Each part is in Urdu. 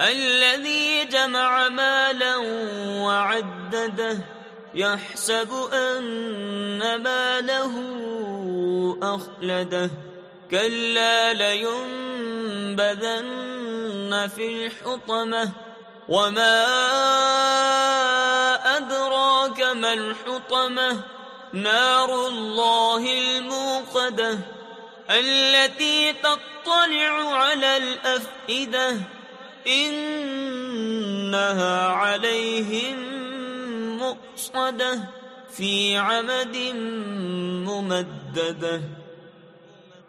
الذي جمع مالا وعدده يحسب أن ماله أخلده كلا لينبذن في الحطمة وما أدراك ما الحطمة نار الله الموقدة التي تطلع على الأفئدة انها عليهم في عمد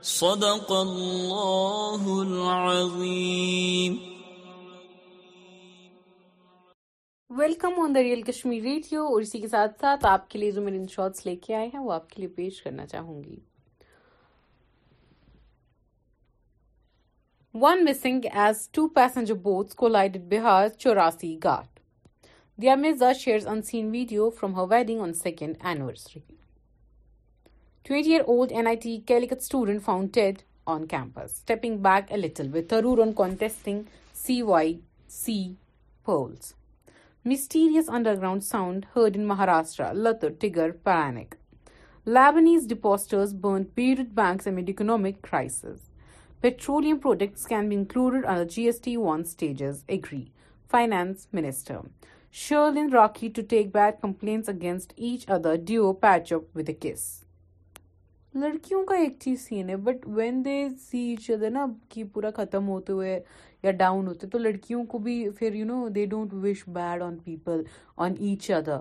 صدق الله العظيم welcome on the real Kashmir radio اور اسی کے ساتھ ساتھ آپ کے لیے جو میرے ان شارٹس لے کے آئے ہیں وہ آپ کے لیے پیش کرنا چاہوں گی one missing as two passenger boats collided Bihar's Chaurasi Ghat. Diya Mirza shares unseen video from her wedding on 2nd anniversary. 20-year-old NIT Calicut student found dead on campus. Stepping back a little with Tharoor on contesting CYC polls. Mysterious underground sound heard in Maharashtra, Latur Tigar panic. Lebanese depositors burned Beirut banks amid economic crisis. Petroleum products can be included can included G S T one stages agree finance minister Rocky to take back complaints against each other, duo patch up with a kiss. لڑکیوں کا ایک چیز سین ہے but when they see each other نا پورا ختم ہوتے ہوئے یا ڈاؤن ہوتے تو لڑکیوں کو بھی you know they don't wish bad on people on each other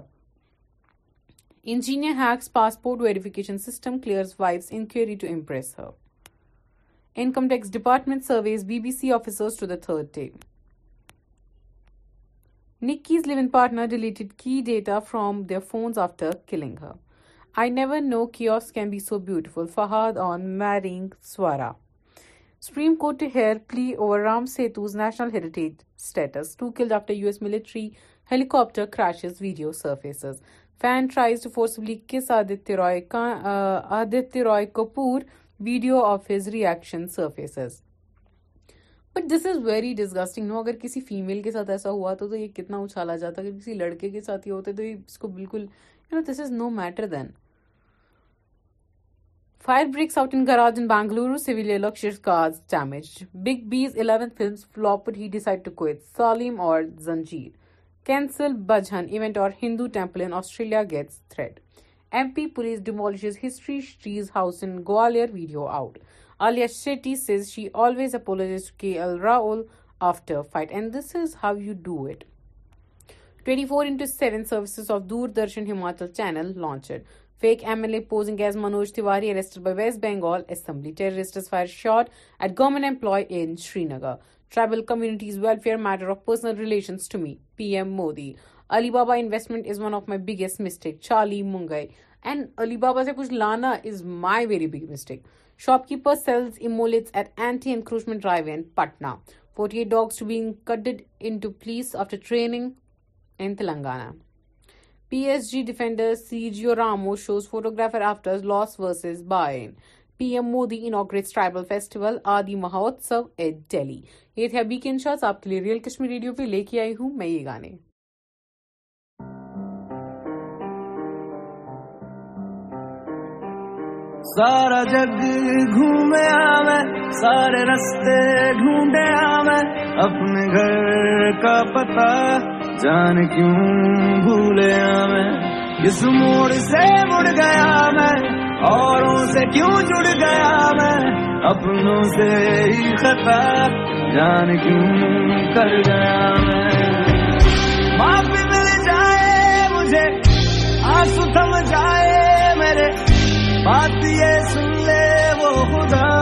engineer hacks passport verification system clear enquiry to impress her Income Tax Department surveys BBC officers to the third day. Nikki's live-in partner deleted key data from their phones after killing her. I never know chaos can be so beautiful. Fahad on marrying Swara. Supreme Court to hear plea over Ram Setu's national heritage status. Two killed after US military helicopter crashes, video surfaces. Fan tries to forcibly kiss Aditya Roy uh, Kapoor video of his reaction surfaces but this is very disgusting no اگر کسی فیمیل کے ساتھ ایسا ہوا تو, تو یہ کتنا اچھالا جاتا اگر کسی لڑکے کے ساتھ یہ ہوتے تو اس کو بالکل you know this is no matter then fire breaks out in garage in Bengaluru several election cars damage big B's eleven films flop he decide to quit Salim اور زنجیر کینسل بجھن ایونٹ اور Hindu temple in Australia gets threat MP police demolishes history Shetty's house in Gwalior, video out. Alia Shetty says she always apologizes to KL Rahul after a fight, and this is how you do it. 24/7 services of Doordarshan Himachal channel launched. Fake MLA posing as Manoj Tiwari arrested by West Bengal Assembly. Terrorists fired shot at government employee in Srinagar. Tribal communities' welfare matter of personal relations to me, PM Modi. Alibaba investment is one of my biggest mistake چالی منگئی اینڈ علی بابا سے کچھ لانا is my very big mistake shop keeper sells at anti encroachment drive in Patna forty eight dogs to two killed in place after training in Telangana P S G defender C Jio Ramos shows photographer after loss versus Bayern P M Modi inaugurate tribal festival Aadi Mahotsav at daily یہ تھے ابھی کے انشاس آپ کے لیے ریئل کشمیر ریڈیو پہ لے کے آئی ہوں میں یہ گانے سارا جگ گ سارے رستے ڈھونڈے میں اپنے گھر کا پتا جان کیوں بھولے میں کس موڑ سے مڑ گیا میں اوروں سے کیوں جڑ گیا میں اپنوں سے ہی خطا جان کیوں کر گیا میں معافی مل جائے مجھے آنسو تھم جائے میرے بات یہ سن لے وہ خدا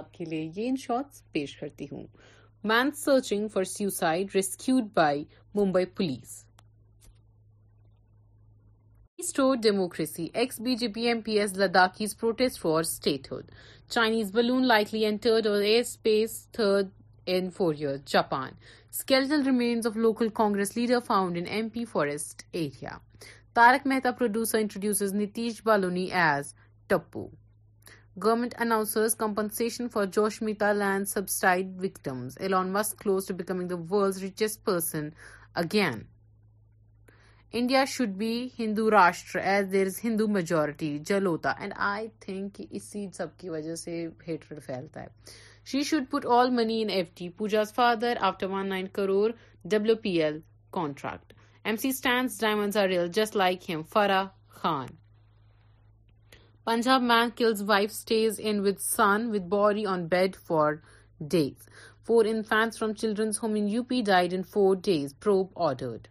آپ کے یہ ان پیش کرتی ہوں man searching for suicide rescued by Mumbai police پولیسور democracy ex B J P M P S Ladakh protest for statehood Chinese balloon likely entered our air space third in four years Japan of local Congress leader found in M P انسٹ area Tarak Mehta producer introduces Nitish Bhaluni as Tapu government announces compensation for Joshimath land subsided victims Elon Musk close to becoming the world's richest person again India should be Hindu Rashtra as there is Hindu majority جلوتا and I think اسی سب کی وجہ سے she should put all money in FD Pooja's father after one nine crore W P L Carter diamonds are real just like ہم Farah Khan Punjab man kills wife stays in with son with body on bed for days four in from children's home in U P died in four days probe ordered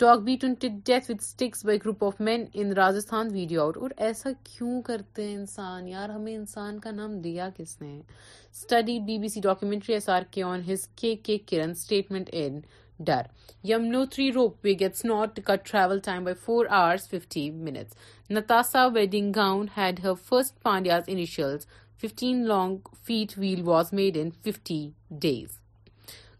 dog death with sticks by group of men in Rajasthan video out اور ایسا کیوں کرتے ہیں انسان یار ہمیں انسان کا نام دیا کس نے study B B C documentary S R K on his K K Karan statement in Yamnotri ropeway gets north to cut travel time by 4 hours 50 minutes. Natasha wedding gown had her first Pandya's initials. 15 long feet wheel was made in 50 days.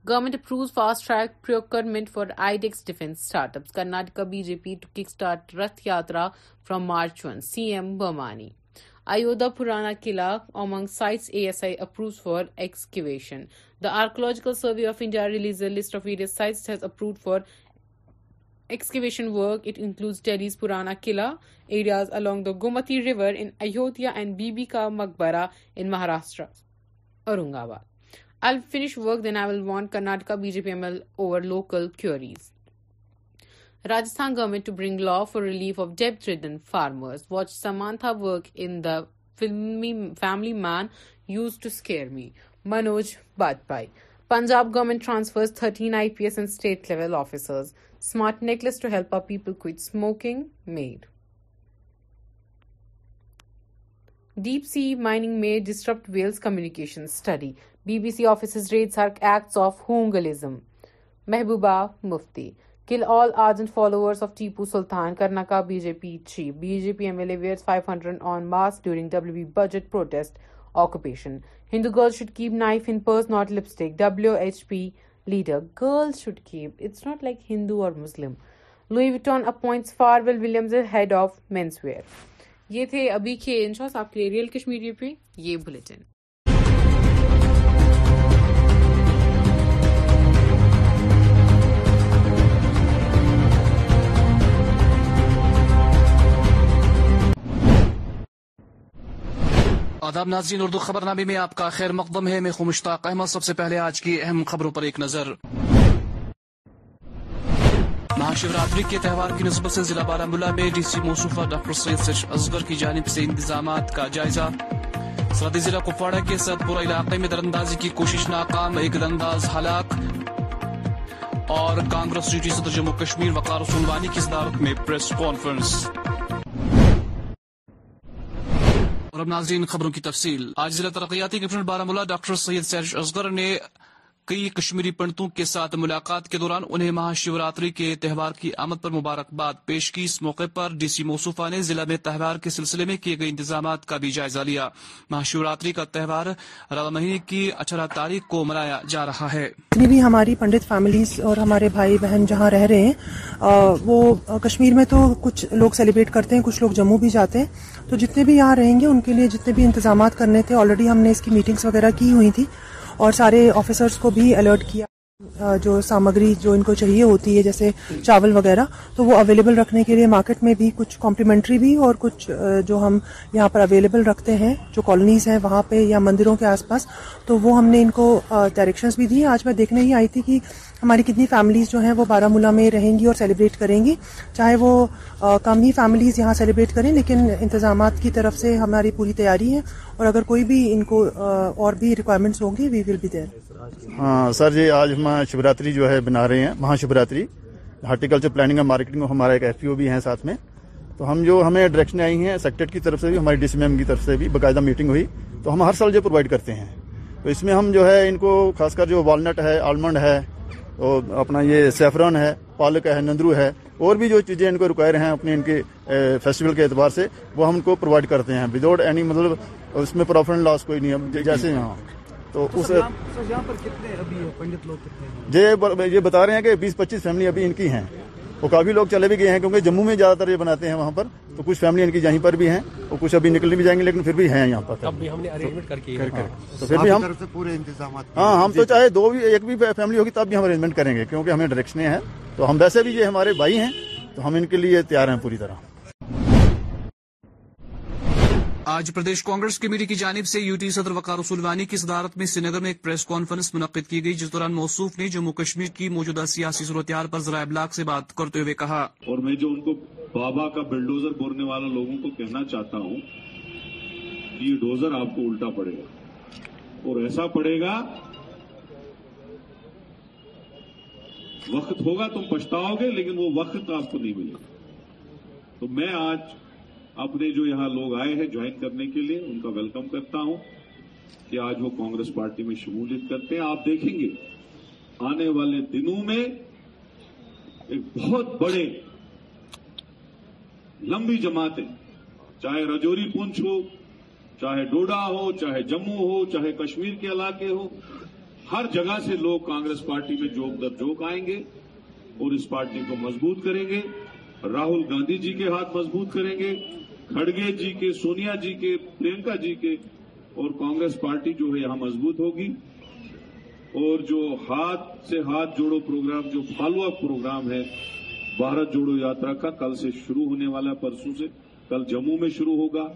Government approves fast-track procurement for IDEX defense startups. Karnataka BJP to kickstart Rath Yatra from March 1. CM Bomani. Ayodhya Purana Qila اومانگ sites A S I approves for excavation the archaeological survey of India releases the list of ایڈیز sites has approves for excavation work it includes Delhi's Purana Qila ideas along the Gomti river in Ayodhya and Bibi ka Maqbara in Maharashtra Aurangabad L face work then I will want Karnataka B J P M L over local queries Rajasthan government to bring law for relief of debt ridden farmer that work in family man used to scare me Manoj Bajpai Punjab government transfer thirty I P S and state level necklace to help a people deep sea mining میں محبوبہ مفتی کل all are and follower of Tipu Sultan Karnataka B J P chief B J P M L five hundred on mass occupation Hindu girl should keep knife in purse not W H P leader girl should keep it's not like Hindu اور Muslim appoints for Will Williams پہ یہ آداب ناظرین اردو خبر نامے میں آپ کا خیر مقدم ہے میں مشتاق احمد سب سے پہلے آج کی اہم خبروں پر ایک نظر مہا شیوراتری کے تہوار کی نسبت سے ضلع بارہ ملا میں ڈی سی موصوفہ ڈاکٹر سید سش ازگر کی جانب سے انتظامات کا جائزہ سردی ضلع کپواڑہ کے سرد پورہ علاقے میں دراندازی کی کوشش ناکام ایک دل ہلاک اور کانگریس صدر جموں کشمیر وقار سنوانی کی صدارت میں پریس کانفرنس اور اب ناظرین خبروں کی تفصیل آج ضلع ترقیاتی کمشنر بارہ ملا ڈاکٹر سید سیریش اصغر نے کئی کشمیری پنڈتوں کے ساتھ ملاقات کے دوران انہیں مہا شیوراتری کے تہوار کی آمد پر مبارکباد پیش کی اس موقع پر ڈی سی موصوفہ نے ضلع میں تہوار کے سلسلے میں کیے گئے انتظامات کا بھی جائزہ لیا مہا شیوراتری کا تہوار رواں مہینے کی اٹھارہ تاریخ کو منایا جا رہا ہے جتنی بھی ہماری پنڈت فیملیز اور ہمارے بھائی بہن جہاں رہ رہے ہیں وہ کشمیر میں تو کچھ لوگ سیلیبریٹ کرتے ہیں کچھ لوگ جموں بھی جاتے ہیں تو جتنے بھی یہاں رہیں گے ان کے لیے جتنے بھی انتظامات کرنے تھے آلریڈی ہم نے اس کی میٹنگس وغیرہ کی ہوئی تھی اور سارے آفیسرس کو بھی الرٹ کیا جو سامگری جو ان کو چاہیے ہوتی ہے جیسے چاول وغیرہ تو وہ اویلیبل رکھنے کے لیے مارکیٹ میں بھی کچھ کمپلیمنٹری بھی اور کچھ جو ہم یہاں پر اویلیبل رکھتے ہیں جو کالونیز ہیں وہاں پہ یا مندروں کے آس پاس تو وہ ہم نے ان کو ڈائریکشنز بھی دی آج میں دیکھنے ہی آئی تھی کہ ہماری کتنی فیملیز جو ہیں وہ بارہ مولہ میں رہیں گی اور سیلیبریٹ کریں گی چاہے وہ کم ہی فیملیز یہاں سیلیبریٹ کریں لیکن انتظامات کی طرف سے ہماری پوری تیاری ہے اور اگر کوئی بھی ان کو اور بھی ریکوائرمنٹس ہوں گی وی بی دیر ہاں سر جی آج ہم شیوراتری جو ہے بنا رہے ہیں مہا شیوراتری ہارٹیکلچر پلاننگ اور مارکیٹنگ ہمارا ایک ایف پی او بھی ہیں ساتھ میں تو ہم جو ہمیں ڈائریکشن آئی ہیں سیکٹریٹ کی طرف سے بھی ہماری ڈی سی ایم کی طرف سے بھی باقاعدہ میٹنگ ہوئی تو ہم ہر سال جو پرووائڈ کرتے ہیں تو اس میں ہم جو ہے ان کو خاص کر جو والنٹ ہے آلمنڈ ہے اور اپنا یہ سیفران ہے پالک ہے نندرو ہے اور بھی جو چیزیں ان کو ریکوائر ہیں اپنے ان کے فیسٹیول کے اعتبار سے وہ ہم کو پرووائڈ کرتے ہیں وداؤٹ اینی مطلب اور اس میں پروفٹ لاس کوئی نہیں ہے جی، جی، جیسے یہاں جی۔ تو اس یہ بتا رہے ہیں کہ بیس پچیس فیملی ابھی ان کی ہیں وہ کافی لوگ چلے بھی گئے ہیں کیونکہ جموں میں زیادہ تر یہ بناتے ہیں وہاں پر تو کچھ فیملی ان کی یہیں پر بھی ہیں اور کچھ ابھی نکل بھی جائیں گے لیکن پھر بھی ہیں یہاں پر ہاں ہم تو چاہے دو بھی ایک بھی فیملی ہوگی تب بھی ہم ارینجمنٹ کریں گے کیونکہ ہمیں ڈائریکشنیں ہیں تو ہم ویسے بھی یہ ہمارے بھائی ہیں تو ہم ان کے لیے تیار ہیں پوری طرح آج پردیش کانگریس کمیٹی کی جانب سے یوٹی صدر وقار رسولوانی کی صدارت میں سنگر نگر میں ایک پریس کانفرنس منعقد کی گئی جس دوران موصوف نے جموں کشمیر کی موجودہ سیاسی صورتحال پر ذرائع سے بات کرتے ہوئے کہا اور میں جو ان کو بابا کا بلڈوزر بولنے والا لوگوں کو کہنا چاہتا ہوں کہ یہ ڈوزر آپ کو الٹا پڑے گا اور ایسا پڑے گا وقت ہوگا تم پچھتاؤ گے لیکن وہ وقت آپ کو نہیں ملے گا تو میں آج اپنے جو یہاں لوگ آئے ہیں جوائن کرنے کے لیے ان کا ویلکم کرتا ہوں کہ آج وہ کانگریس پارٹی میں شمولیت کرتے ہیں آپ دیکھیں گے آنے والے دنوں میں ایک بہت بڑے لمبی جماعتیں چاہے رجوری پونچھ ہو چاہے ڈوڈا ہو چاہے جموں ہو چاہے کشمیر کے علاقے ہو ہر جگہ سے لوگ کانگریس پارٹی میں جوک در جوک آئیں گے اور اس پارٹی کو مضبوط کریں گے راہل گاندھی جی کے ہاتھ مضبوط کریں گے کھڑگے جی کے سونیا جی کے پرینکا جی کے اور کانگریس پارٹی جو ہے یہاں مضبوط ہوگی اور جو ہاتھ سے ہاتھ جوڑو پروگرام جو فالو اپ پروگرام ہے بھارت جوڑو یاترا کا کل سے شروع ہونے والا پرسوں سے کل جموں میں شروع ہوگا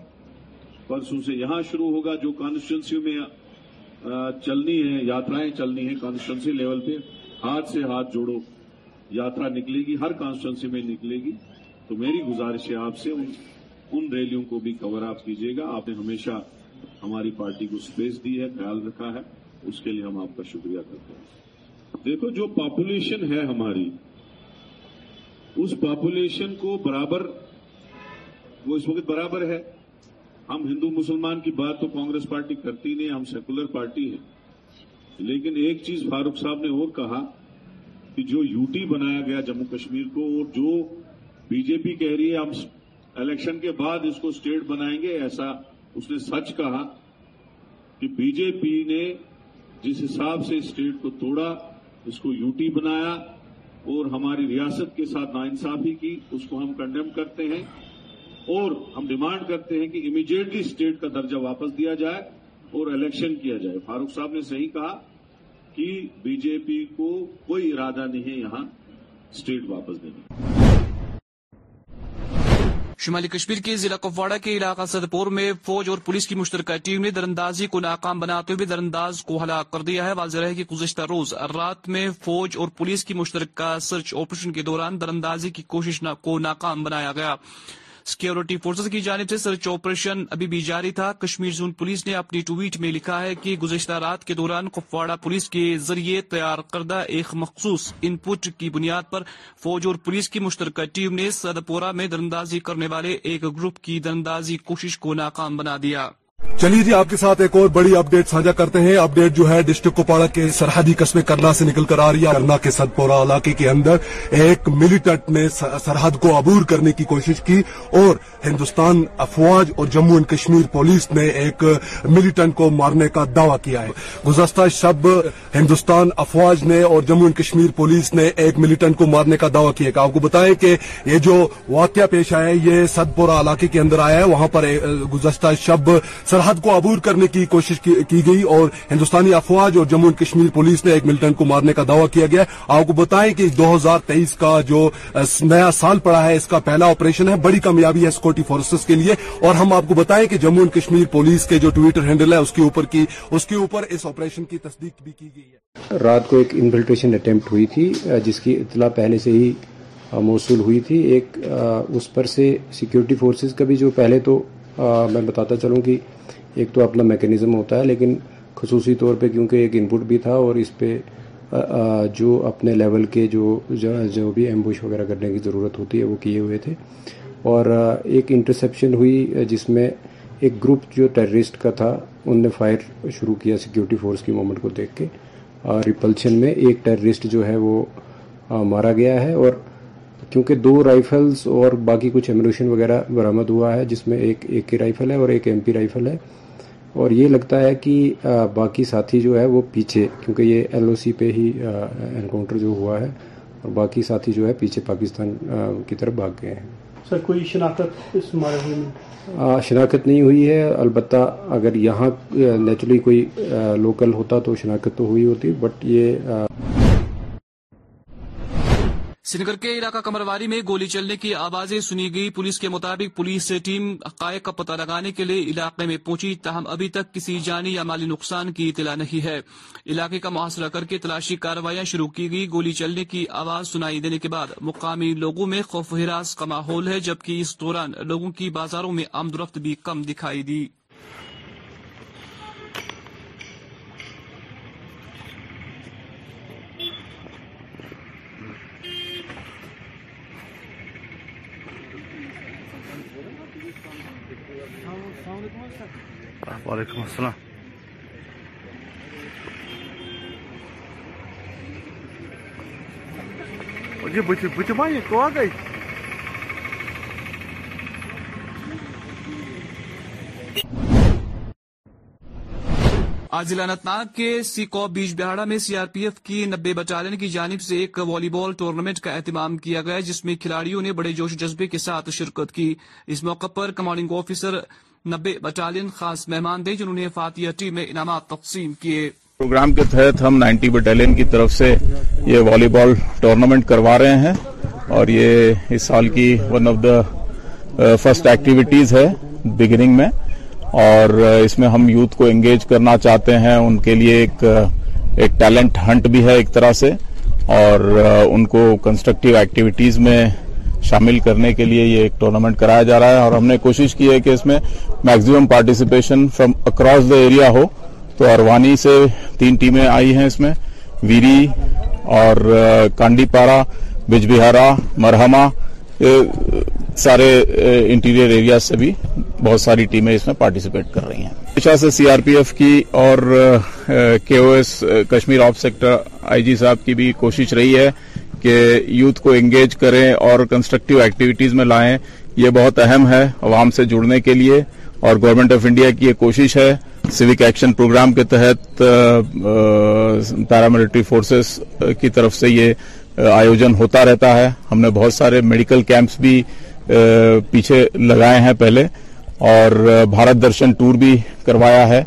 پرسوں سے یہاں شروع ہوگا جو کانسٹیچنسی میں چلنی ہے یاترائیں چلنی ہیں کانسٹیچنسی لیول پہ ہاتھ سے ہاتھ جوڑو یاترا نکلے گی ہر کانسٹیچنسی میں نکلے گی تو میری گزارش ہے آپ سے ان ریلیوں کو بھی کور آپ کیجیے گا آپ نے ہمیشہ ہماری پارٹی کو اسپیس دی ہے خیال رکھا ہے اس کے لیے ہم آپ کا شکریہ کرتے ہیں دیکھو جو پاپولیشن ہے ہماری اس پاپولیشن کو برابر وہ اس وقت برابر ہے ہم ہندو مسلمان کی بات تو کانگریس پارٹی کرتی نہیں ہم سیکولر پارٹی ہیں لیکن ایک چیز فاروق صاحب نے اور کہا کہ جو یوٹی بنایا گیا جموں کشمیر کو اور جو بی جے پی کہہ رہی ہے ہم الیکشن کے بعد اس کو اسٹیٹ بنائیں گے ایسا اس نے سچ کہا کہ بی جے پی نے جس حساب سے اسٹیٹ کو توڑا اس کو یوٹی بنایا اور ہماری ریاست کے ساتھ ناانصافی کی اس کو ہم کنڈیم کرتے ہیں اور ہم ڈیمانڈ کرتے ہیں کہ امیڈیٹلی اسٹیٹ کا درجہ واپس دیا جائے اور الیکشن کیا جائے فاروق صاحب نے صحیح کہا کہ بی جے پی کو کوئی ارادہ نہیں ہے یہاں اسٹیٹ واپس دینے کا شمالی کشمیر کے ضلع کپواڑہ کے علاقہ سدپور میں فوج اور پولیس کی مشترکہ ٹیم نے دراندازی کو ناکام بناتے ہوئے درانداز کو ہلاک کر دیا ہے واضح رہے کہ گزشتہ روز رات میں فوج اور پولیس کی مشترکہ سرچ آپریشن کے دوران دراندازی کی کوشش کو ناکام بنایا گیا سکیورٹی فورسز کی جانب سے سرچ آپریشن ابھی بھی جاری تھا کشمیر زون پولیس نے اپنی ٹویٹ میں لکھا ہے کہ گزشتہ رات کے دوران کپواڑہ پولیس کے ذریعے تیار کردہ ایک مخصوص ان پٹ کی بنیاد پر فوج اور پولیس کی مشترکہ ٹیم نے سدپورہ میں درندازی کرنے والے ایک گروپ کی درندازی کوشش کو ناکام بنا دیا چلیے جی آپ کے ساتھ ایک اور بڑی اپڈیٹ ساجا کرتے ہیں اپڈیٹ جو ہے ڈسٹرکٹ کپوڑا کے سرحدی قصبے کرنا سے نکل کر آ رہی ہے کرنا کے پورا علاقے کے اندر ایک ملیٹنٹ نے سرحد کو عبور کرنے کی کوشش کی اور ہندوستان افواج اور جموں اینڈ کشمیر پولیس نے ایک ملیٹنٹ کو مارنے کا دعویٰ کیا ہے گزشتہ شب ہندوستان افواج نے اور جموں اینڈ کشمیر پولیس نے ایک ملیٹنٹ کو مارنے کا دعویٰ کیا آپ کو بتائیں کہ یہ جو واقعہ پیش آیا ہے یہ ست پورا علاقے کے اندر آیا ہے وہاں پر گزشتہ شب سرحد کو عبور کرنے کی کوشش کی گئی اور ہندوستانی افواج اور جموں کشمیر پولیس نے ایک ملٹن کو مارنے کا دعویٰ کیا گیا آپ کو بتائیں کہ دو ہزار تیئیس کا جو نیا سال پڑا ہے اس کا پہلا آپریشن ہے بڑی کامیابی ہے سیکورٹی فورسز کے لیے اور ہم آپ کو بتائیں کہ جموں کشمیر پولیس کے جو ٹویٹر ہینڈل ہے اس کے اوپر کی اس کے اوپر اس آپریشن کی تصدیق بھی کی گئی ہے رات کو ایک انفلٹریشن اٹمپٹ ہوئی تھی جس کی اطلاع پہلے سے ہی موصول ہوئی تھی ایک اس پر سے سیکیورٹی فورسز کا بھی جو پہلے تو میں بتاتا چلوں کہ ایک تو اپنا میکنزم ہوتا ہے لیکن خصوصی طور پہ کیونکہ ایک ان پٹ بھی تھا اور اس پہ جو اپنے لیول کے جو جو بھی ایمبوش وغیرہ کرنے کی ضرورت ہوتی ہے وہ کیے ہوئے تھے اور ایک انٹرسپشن ہوئی جس میں ایک گروپ جو ٹیررسٹ کا تھا ان نے فائر شروع کیا سیکیورٹی فورس کی مومنٹ کو دیکھ کے ریپلشن میں ایک ٹیررسٹ جو ہے وہ مارا گیا ہے اور کیونکہ دو رائفلز اور باقی کچھ ایمولیشن وغیرہ برامد ہوا ہے جس میں ایک اے کے رائفل ہے اور ایک ایم پی رائفل ہے اور یہ لگتا ہے کہ باقی ساتھی جو ہے وہ پیچھے کیونکہ یہ ایل او سی پہ ہی انکاؤنٹر جو ہوا ہے اور باقی ساتھی جو ہے پیچھے پاکستان کی طرف بھاگ گئے ہیں سر کوئی شناخت شناخت نہیں ہوئی ہے البتہ اگر یہاں نیچرلی کوئی لوکل ہوتا تو شناخت تو ہوئی ہوتی بٹ یہ سنگر کے علاقہ کمرواری میں گولی چلنے کی آوازیں سنی گئی پولیس کے مطابق پولیس ٹیم قائق کا پتہ لگانے کے لئے علاقے میں پہنچی تاہم ابھی تک کسی جانی یا مالی نقصان کی اطلاع نہیں ہے علاقے کا محاصرہ کر کے تلاشی کاروائیاں شروع کی گئی گولی چلنے کی آواز سنائی دینے کے بعد مقامی لوگوں میں خوف و ہراس کا ماحول ہے جبکہ اس دوران لوگوں کی بازاروں میں رفت بھی کم دکھائی دی وعلیکم السلام کو آج ضلع انتناگ کے سیکو بیچ بہاڑا میں سی آر پی ایف کی نبے بٹالین کی جانب سے ایک والی بال ٹورنامنٹ کا اہتمام کیا گیا جس میں کھلاڑیوں نے بڑے جوش جذبے کے ساتھ شرکت کی اس موقع پر کمانڈنگ آفیسر نبے بٹالین خاص مہمان دے جنہوں نے فاتحہ ٹیم میں انعامات تقسیم کیے پروگرام کے تحت ہم نائنٹی بٹالین کی طرف سے یہ والی بال ٹورنامنٹ کروا رہے ہیں اور یہ اس سال کی one of the first activities ہے بگننگ میں اور uh, اس میں ہم یوتھ کو انگیج کرنا چاہتے ہیں ان کے لیے ایک uh, ایک ٹیلنٹ ہنٹ بھی ہے ایک طرح سے اور uh, ان کو کنسٹرکٹیو ایکٹیویٹیز میں شامل کرنے کے لیے یہ ایک ٹورنامنٹ کرایا جا رہا ہے اور ہم نے کوشش کی ہے کہ اس میں maximum participation from across the area ہو تو اروانی سے تین ٹیمیں آئی ہیں اس میں ویری اور کانڈی پارا بج بہارا مرہما سارے انٹیریئر ایریا سے بھی بہت ساری ٹیمیں اس میں پارٹیسپیٹ کر رہی ہیں پیشہ سے سی آر پی ایف کی اور کے O S Kashmir of sector I G صاحب کی بھی کوشش رہی ہے کہ یوتھ کو انگیج کریں اور کنسٹرکٹیو ایکٹیویٹیز میں لائیں یہ بہت اہم ہے عوام سے جڑنے کے لیے اور گورنمنٹ آف انڈیا کی یہ کوشش ہے سیوک ایکشن پروگرام کے تحت پیراملٹری فورسز کی طرف سے یہ آیوجن ہوتا رہتا ہے ہم نے بہت سارے میڈیکل کیمپس بھی پیچھے لگائے ہیں پہلے اور بھارت درشن ٹور بھی کروایا ہے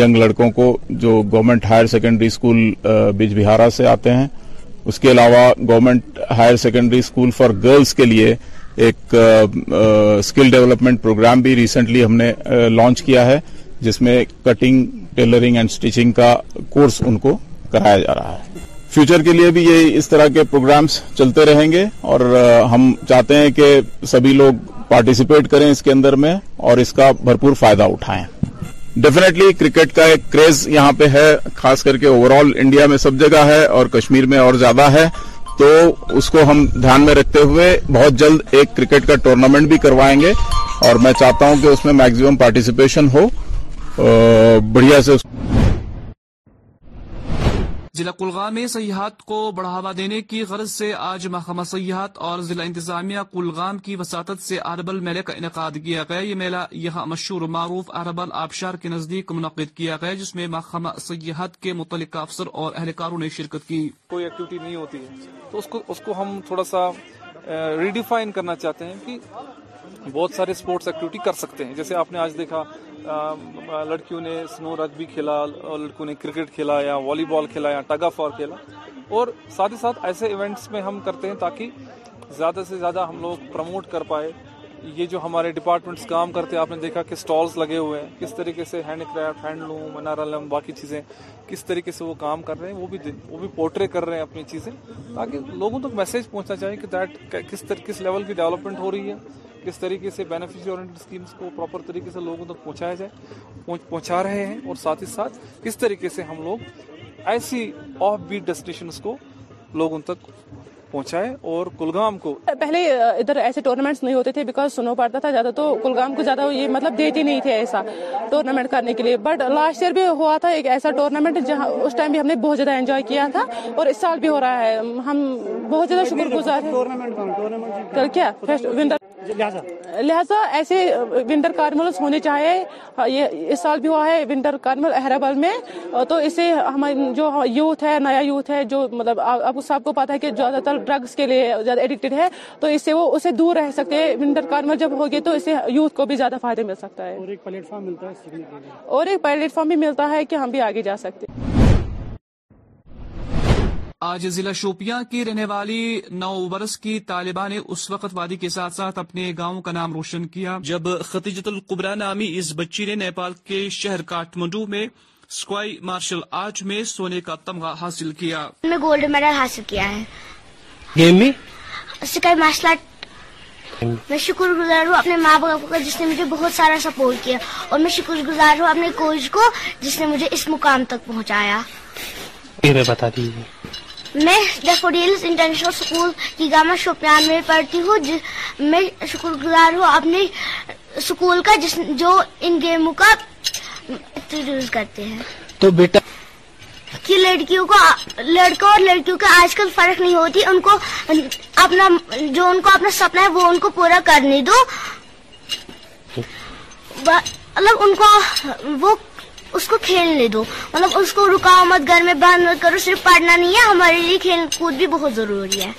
ینگ لڑکوں کو جو government higher secondary school Bijbehara سے آتے ہیں اس کے علاوہ government higher secondary school for girls کے لیے ایک اسکل ڈیولپمنٹ پروگرام بھی ریسنٹلی ہم نے لانچ کیا ہے جس میں کٹنگ ٹیلرنگ اینڈ اسٹیچنگ کا کورس ان کو کرایا جا رہا ہے فیوچر کے لیے بھی یہ اس طرح کے پروگرامز چلتے رہیں گے اور ہم چاہتے ہیں کہ سبھی لوگ پارٹیسپیٹ کریں اس کے اندر میں اور اس کا بھرپور فائدہ اٹھائیں ڈیفینیٹلی کرکٹ کا ایک کریز یہاں پہ ہے خاص کر کے اوور آل انڈیا میں سب جگہ ہے اور کشمیر میں اور زیادہ ہے تو اس کو ہم دھیان میں رکھتے ہوئے بہت جلد ایک کرکٹ کا ٹورنامنٹ بھی کروائیں گے اور میں چاہتا ہوں کہ اس میں میکزیمم پارٹیسپیشن ہو بڑھیا سے ضلع کلغا میں سیاحت کو بڑھاوا دینے کی غرض سے آج محکمہ سیاحت اور ضلع انتظامیہ کلغام کی وساطت سے اربل میلے کا انعقاد کیا گیا یہ میلہ یہاں مشہور معروف اربل آبشار کے نزدیک منعقد کیا گیا جس میں محکمہ سیاحت کے متعلقہ افسر اور اہلکاروں نے شرکت کی کوئی ایکٹیویٹی نہیں ہوتی ہے تو اس کو اس کو ہم تھوڑا سا ریڈیفائن کرنا چاہتے ہیں کہ بہت سارے سپورٹس ایکٹیویٹی کر سکتے ہیں جیسے آپ نے آج دیکھا لڑکیوں نے سنو رگ بھی کھیلا لڑکیوں نے کرکٹ کھیلا یا والی بال کھیلا یا ٹگا فال کھیلا اور ساتھ ہی ساتھ ایسے ایونٹس میں ہم کرتے ہیں تاکہ زیادہ سے زیادہ ہم لوگ پروموٹ کر پائے یہ جو ہمارے ڈپارٹمنٹس کام کرتے ہیں آپ نے دیکھا کہ سٹالز لگے ہوئے ہیں کس طریقے سے ہینڈ کرافٹ ہینڈ لوم انارا باقی چیزیں کس طریقے سے وہ کام کر رہے ہیں وہ بھی وہ بھی پورٹرے کر رہے ہیں اپنی چیزیں تاکہ لوگوں تک میسیج پہنچنا چاہیے کہ دیٹ کس کس لیول کی ڈیولپمنٹ ہو رہی ہے کس طریقے سے بینیفیشری اورینٹڈ سکیمز کو پراپر طریقے سے لوگوں تک پہنچایا جائے پہنچا رہے ہیں اور ساتھ ہی ساتھ کس طریقے سے ہم لوگ ایسی آف بیٹ ڈیسٹینیشنز کو لوگوں تک پہنچائے اور کلگام کو پہلے ادھر ایسے ٹورنامنٹس نہیں ہوتے تھے بیکاز سنو پڑتا تھا زیادہ تو کلگام کو زیادہ یہ مطلب دیتے نہیں تھے ایسا ٹورنامنٹ کرنے کے لیے بٹ لاسٹ ایئر بھی ہوا تھا ایک ایسا ٹورنامنٹ جہاں اس ٹائم بھی ہم نے بہت زیادہ انجوائے کیا تھا اور اس سال بھی ہو رہا ہے ہم بہت زیادہ شکر گزار ہیں کیا لہٰذا لہٰذا ایسے ونٹر کارنول ہونے چاہیے اس سال بھی ہوا ہے ونٹر کارنول احرابل میں تو اس سے ہمارے جو یوتھ ہے نیا یوتھ ہے جو مطلب آپ سب کو پتا ہے کہ زیادہ تر ڈرگس کے لیے زیادہ ایڈکٹڈ ہے تو اس سے وہ اسے دور رہ سکتے ہیں ونٹر کارنول جب ہوگی تو اسے یوتھ کو بھی زیادہ فائدہ مل سکتا ہے اور ایک فارم ملتا ہے اور ایک فارم بھی ملتا ہے کہ ہم بھی آگے جا سکتے ہیں آج ضلع شوپیاں کی رہنے والی نو برس کی طالبہ نے اس وقت وادی کے ساتھ ساتھ اپنے گاؤں کا نام روشن کیا جب نامی اس بچی نے نیپال کے شہر کاٹمنڈو میں مارشل میں سونے کا تمغہ حاصل کیا میں گولڈ میڈل حاصل کیا ہے گیم میں مارشل آرٹ میں شکر گزار ہوں اپنے ماں باپ کا جس نے مجھے بہت سارا سپورٹ کیا اور میں شکر گزار ہوں اپنے کوچ کو جس نے مجھے اس مقام تک پہنچایا بتا میں دا فوڈیلس انٹرنیشنل سکول کی گامہ شوپیان میں پڑھتی ہوں میں شکر گزار ہوں اپنے سکول کا جس جو ان گیموں کا انٹروڈیوس کرتے ہیں تو بیٹا کی لڑکیوں کو لڑکوں اور لڑکیوں کا آج کل فرق نہیں ہوتی ان کو اپنا جو ان کو اپنا سپنا ہے وہ ان کو پورا کرنے دو مطلب ان کو وہ اس کو کھیلنے دو مطلب اس کو رکاؤ مت گھر میں بند مت کرو صرف پڑھنا نہیں ہے ہمارے لیے کھیل کود بھی بہت ضروری ہے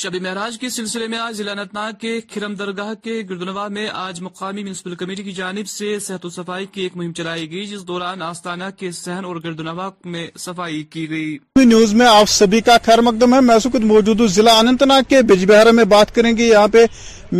شب معراج کے سلسلے میں آج ضلع انتناگ کے کھرم درگاہ کے گردنوا میں آج مقامی میونسپل کمیٹی کی جانب سے صحت و صفائی کی ایک مہم چلائی گئی جس دوران آستانہ کے سہن اور گردنوا میں صفائی کی گئی نیوز میں آپ سبھی کا خیر مقدم ہے میں موجود ہوں ضلع کے بجبہ میں بات کریں گے یہاں پہ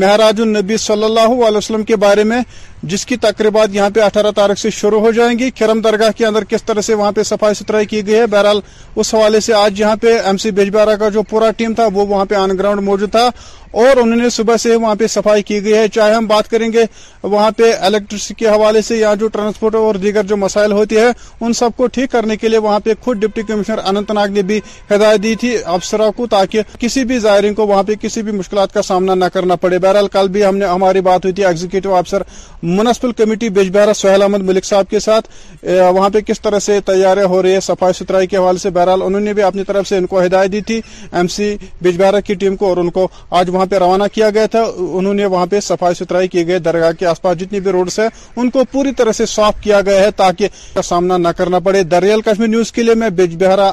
مہراج النبی صلی اللہ علیہ وسلم کے بارے میں جس کی تقریبات یہاں پہ اٹھارہ تاریخ سے شروع ہو جائیں گی کرم درگاہ کے اندر کس طرح سے وہاں پہ صفائی ستھرائی کی گئی ہے بہرحال اس حوالے سے آج یہاں پہ ایم سی بیجبارہ کا جو پورا ٹیم تھا وہ وہاں پہ آن گراؤنڈ موجود تھا اور انہوں نے صبح سے وہاں پہ صفائی کی گئی ہے چاہے ہم بات کریں گے وہاں پہ الیکٹرسٹی کے حوالے سے یا جو ٹرانسپورٹ اور دیگر جو مسائل ہوتی ہے ان سب کو ٹھیک کرنے کے لیے وہاں پہ خود ڈپٹی کمشنر ناگ نے بھی ہدایت دی تھی افسروں کو تاکہ کسی بھی زائرین کو وہاں پہ کسی بھی مشکلات کا سامنا نہ کرنا پڑے بہرحال کل بھی ہم نے ہماری بات ہوئی تھی ایگزیکٹو افسر منسپل کمیٹی بہرا سہیل احمد ملک صاحب کے ساتھ وہاں پہ کس طرح سے تیاریاں ہو رہی ہے صفائی ستھرائی کے حوالے سے بہرحال انہوں نے بھی اپنی طرف سے ان کو ہدایت دی تھی ایم سی بہرا کی ٹیم کو اور ان کو آج وہاں پہ روانہ کیا گیا تھا انہوں نے وہاں پہ صفائی ستھرائی کیے گئے درگاہ کے آس پاس جتنی بھی روڈز ہیں ان کو پوری طرح سے صاف کیا گیا ہے تاکہ سامنا نہ کرنا پڑے دریال نیوز کے لیے میں Bijbehara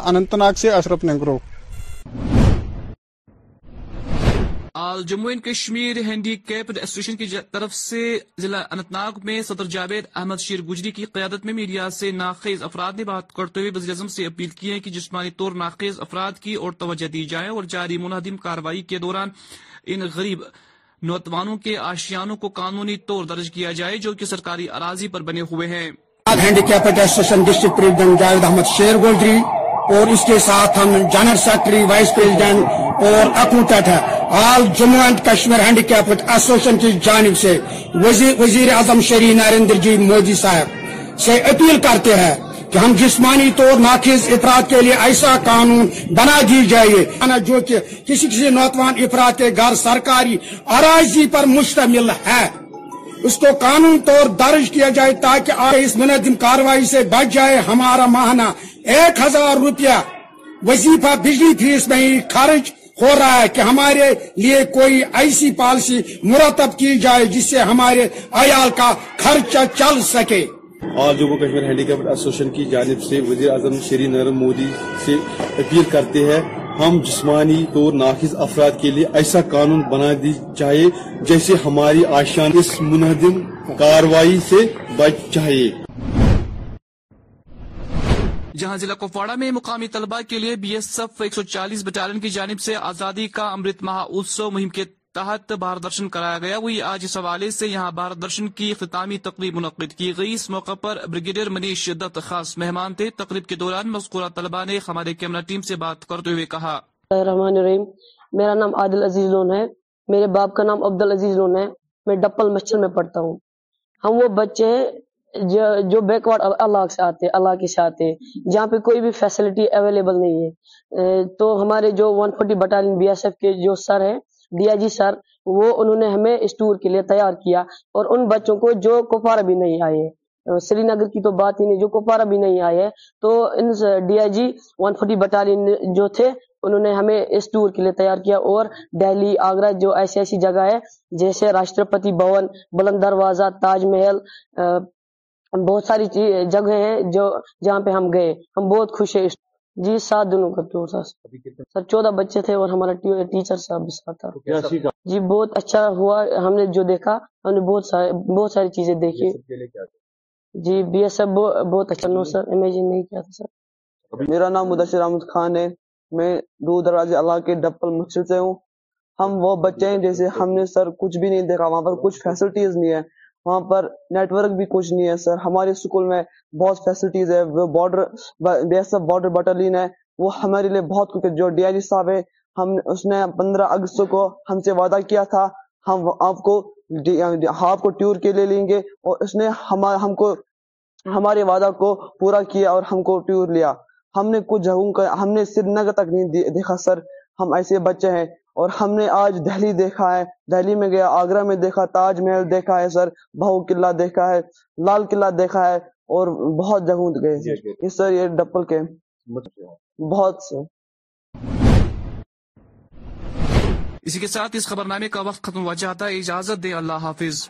all Jammu and Kashmir handicapped association کی طرف سے ضلع ناگ میں صدر جاوید احمد شیر گجری کی قیادت میں میڈیا سے ناخیز افراد نے بات کرتے ہوئے وزیر اعظم سے اپیل کی ہے کہ جسمانی طور ناخیز افراد کی اور توجہ دی جائے اور جاری منہدم کارروائی کے دوران ان غریب نوتوانوں کے آشیانوں کو قانونی طور درج کیا جائے جو کہ سرکاری اراضی پر بنے ہوئے ہیں پریزیڈنٹ جاوید احمد شیر گولڈری اور اس کے ساتھ ہم جنرل سیکرٹری وائس پریزیڈنٹ اور ہے all Jammu Kashmir capped association کی جانب سے وزیر اعظم شری نریندر جی مودی صاحب سے اپیل کرتے ہیں کہ ہم جسمانی طور ناقص افراد کے لیے ایسا قانون بنا دی جائے جو کہ کسی کسی نوتوان افراد کے گھر سرکاری اراضی پر مشتمل ہے اس کو قانون طور درج کیا جائے تاکہ اس منظم کاروائی سے بچ جائے ہمارا ماہانہ ایک ہزار روپیہ وظیفہ بجلی فیس میں ہی خرچ ہو رہا ہے کہ ہمارے لیے کوئی ایسی پالیسی مرتب کی جائے جس سے ہمارے عیال کا خرچہ چل سکے جو Jammu Kashmir handy kept association کی جانب سے وزیر اعظم نرم مودی سے اپیل کرتے ہیں ہم جسمانی طور ناقص افراد کے لیے ایسا قانون بنا دی چاہیے جیسے ہماری آشان اس منہدم کاروائی سے بچ چاہیے جہاں ضلع کپواڑہ میں مقامی طلبہ کے لیے بی ایس ایف ایک سو چالیس بٹالین کی جانب سے آزادی کا امرت مہا اتسو مہم کے تحت بھارت درشن کرایا گیا آج اس حوالے سے یہاں بھارت درشن کی اختتامی تقریب منعقد کی گئی اس موقع پر بریگیڈیئر منیش دت خاص مہمان تھے تقریب کے دوران مذکورہ نے ہمارے کیمرہ ٹیم سے بات کرتے ہوئے کہا رحمان الرحیم میرا نام عادل عزیز لون ہے میرے باپ کا نام عبد العزیز لون ہے میں ڈپل مچھر میں پڑھتا ہوں ہم وہ بچے جو بیکورڈ اللہ سے آتے کے سے آتے جہاں پہ کوئی بھی فیسلٹی اویلیبل نہیں ہے تو ہمارے جو one forty battalion B S F کے جو سر ہیں دیا جی سر وہ انہوں نے ہمیں اس ٹور کے لیے تیار کیا اور ان بچوں کو جو کپوارہ بھی نہیں آئے سری نگر کی تو بات ہی نہیں جو کپوارہ بھی نہیں آئے تو ان D I G one forty battalion جو تھے انہوں نے ہمیں اس ٹور کے لیے تیار کیا اور دہلی آگرہ جو ایسی ایسی جگہ ہے جیسے راشٹرپتی بھون بلند دروازہ تاج محل بہت ساری جگہ ہیں جو جہاں پہ ہم گئے ہم بہت خوش ہیں جی سات دنوں کا ٹور تھا سر چودہ بچے تھے اور ہمارا ٹیچر صاحب بھی جی بہت اچھا ہوا ہم نے جو دیکھا ہم نے بہت سارے بہت ساری چیزیں دیکھی جی بی ایس ایف بہت اچھا سر امیجن نہیں کیا تھا سر میرا نام مدثر احمد خان ہے میں دور دروازے اللہ کے ڈپل مقصد سے ہوں ہم وہ بچے ہیں جیسے ہم نے سر کچھ بھی نہیں دیکھا وہاں پر کچھ فیسلٹیز نہیں ہے وہاں پر نیٹ ورک بھی کچھ نہیں ہے سر ہمارے اسکول میں بہت فیسلٹیز ہے وہ ہمارے لیے بہت کچھ جو ڈی آئی جی صاحب ہے ہم اس نے پندرہ اگست کو ہم سے وعدہ کیا تھا ہم آپ کو آپ کو ٹور کے لیے لیں گے اور اس نے ہم کو ہمارے وعدہ کو پورا کیا اور ہم کو ٹور لیا ہم نے کچھ جگہوں کا ہم نے سری نگر تک نہیں دیکھا سر ہم ایسے بچے ہیں اور ہم نے آج دہلی دیکھا ہے دہلی میں گیا آگرہ میں دیکھا تاج محل دیکھا ہے سر بہو قلعہ دیکھا ہے لال قلعہ دیکھا ہے اور بہت جگہوں گئے جی، جی۔ سر یہ ڈپل کے بہت سے اسی کے ساتھ اس خبر نامے کا وقت ختم ہوا چاہتا ہے اجازت دے اللہ حافظ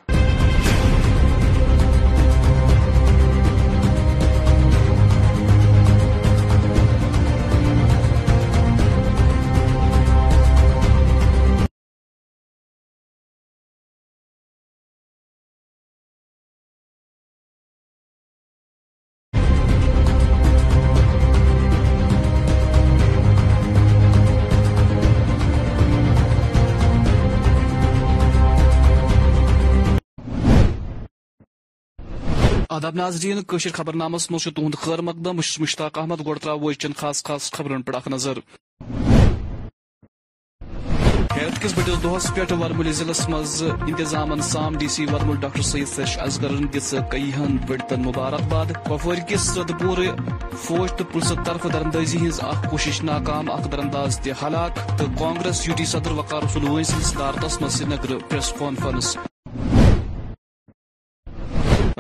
آداب ناظرین قشر خبر نامس مز خیر مقدم مشتاق احمد گوڑ چین خاص خاص خبرن پہ اخ نظر کس دہس پہ ورمل ضلع مز انتظام سام ڈی سی ورمل ڈاکٹر سید سیش دس کئی ہن بڑتن مبارکباد کس ست پور فوج تو پوسن طرف درندی ہز اخشش ناکام اخ درنداز تہ ہلاک تو کانگریس یو ٹی صدر وقار سلوائن سی صدارت مز سری نگر پریس کانفرنس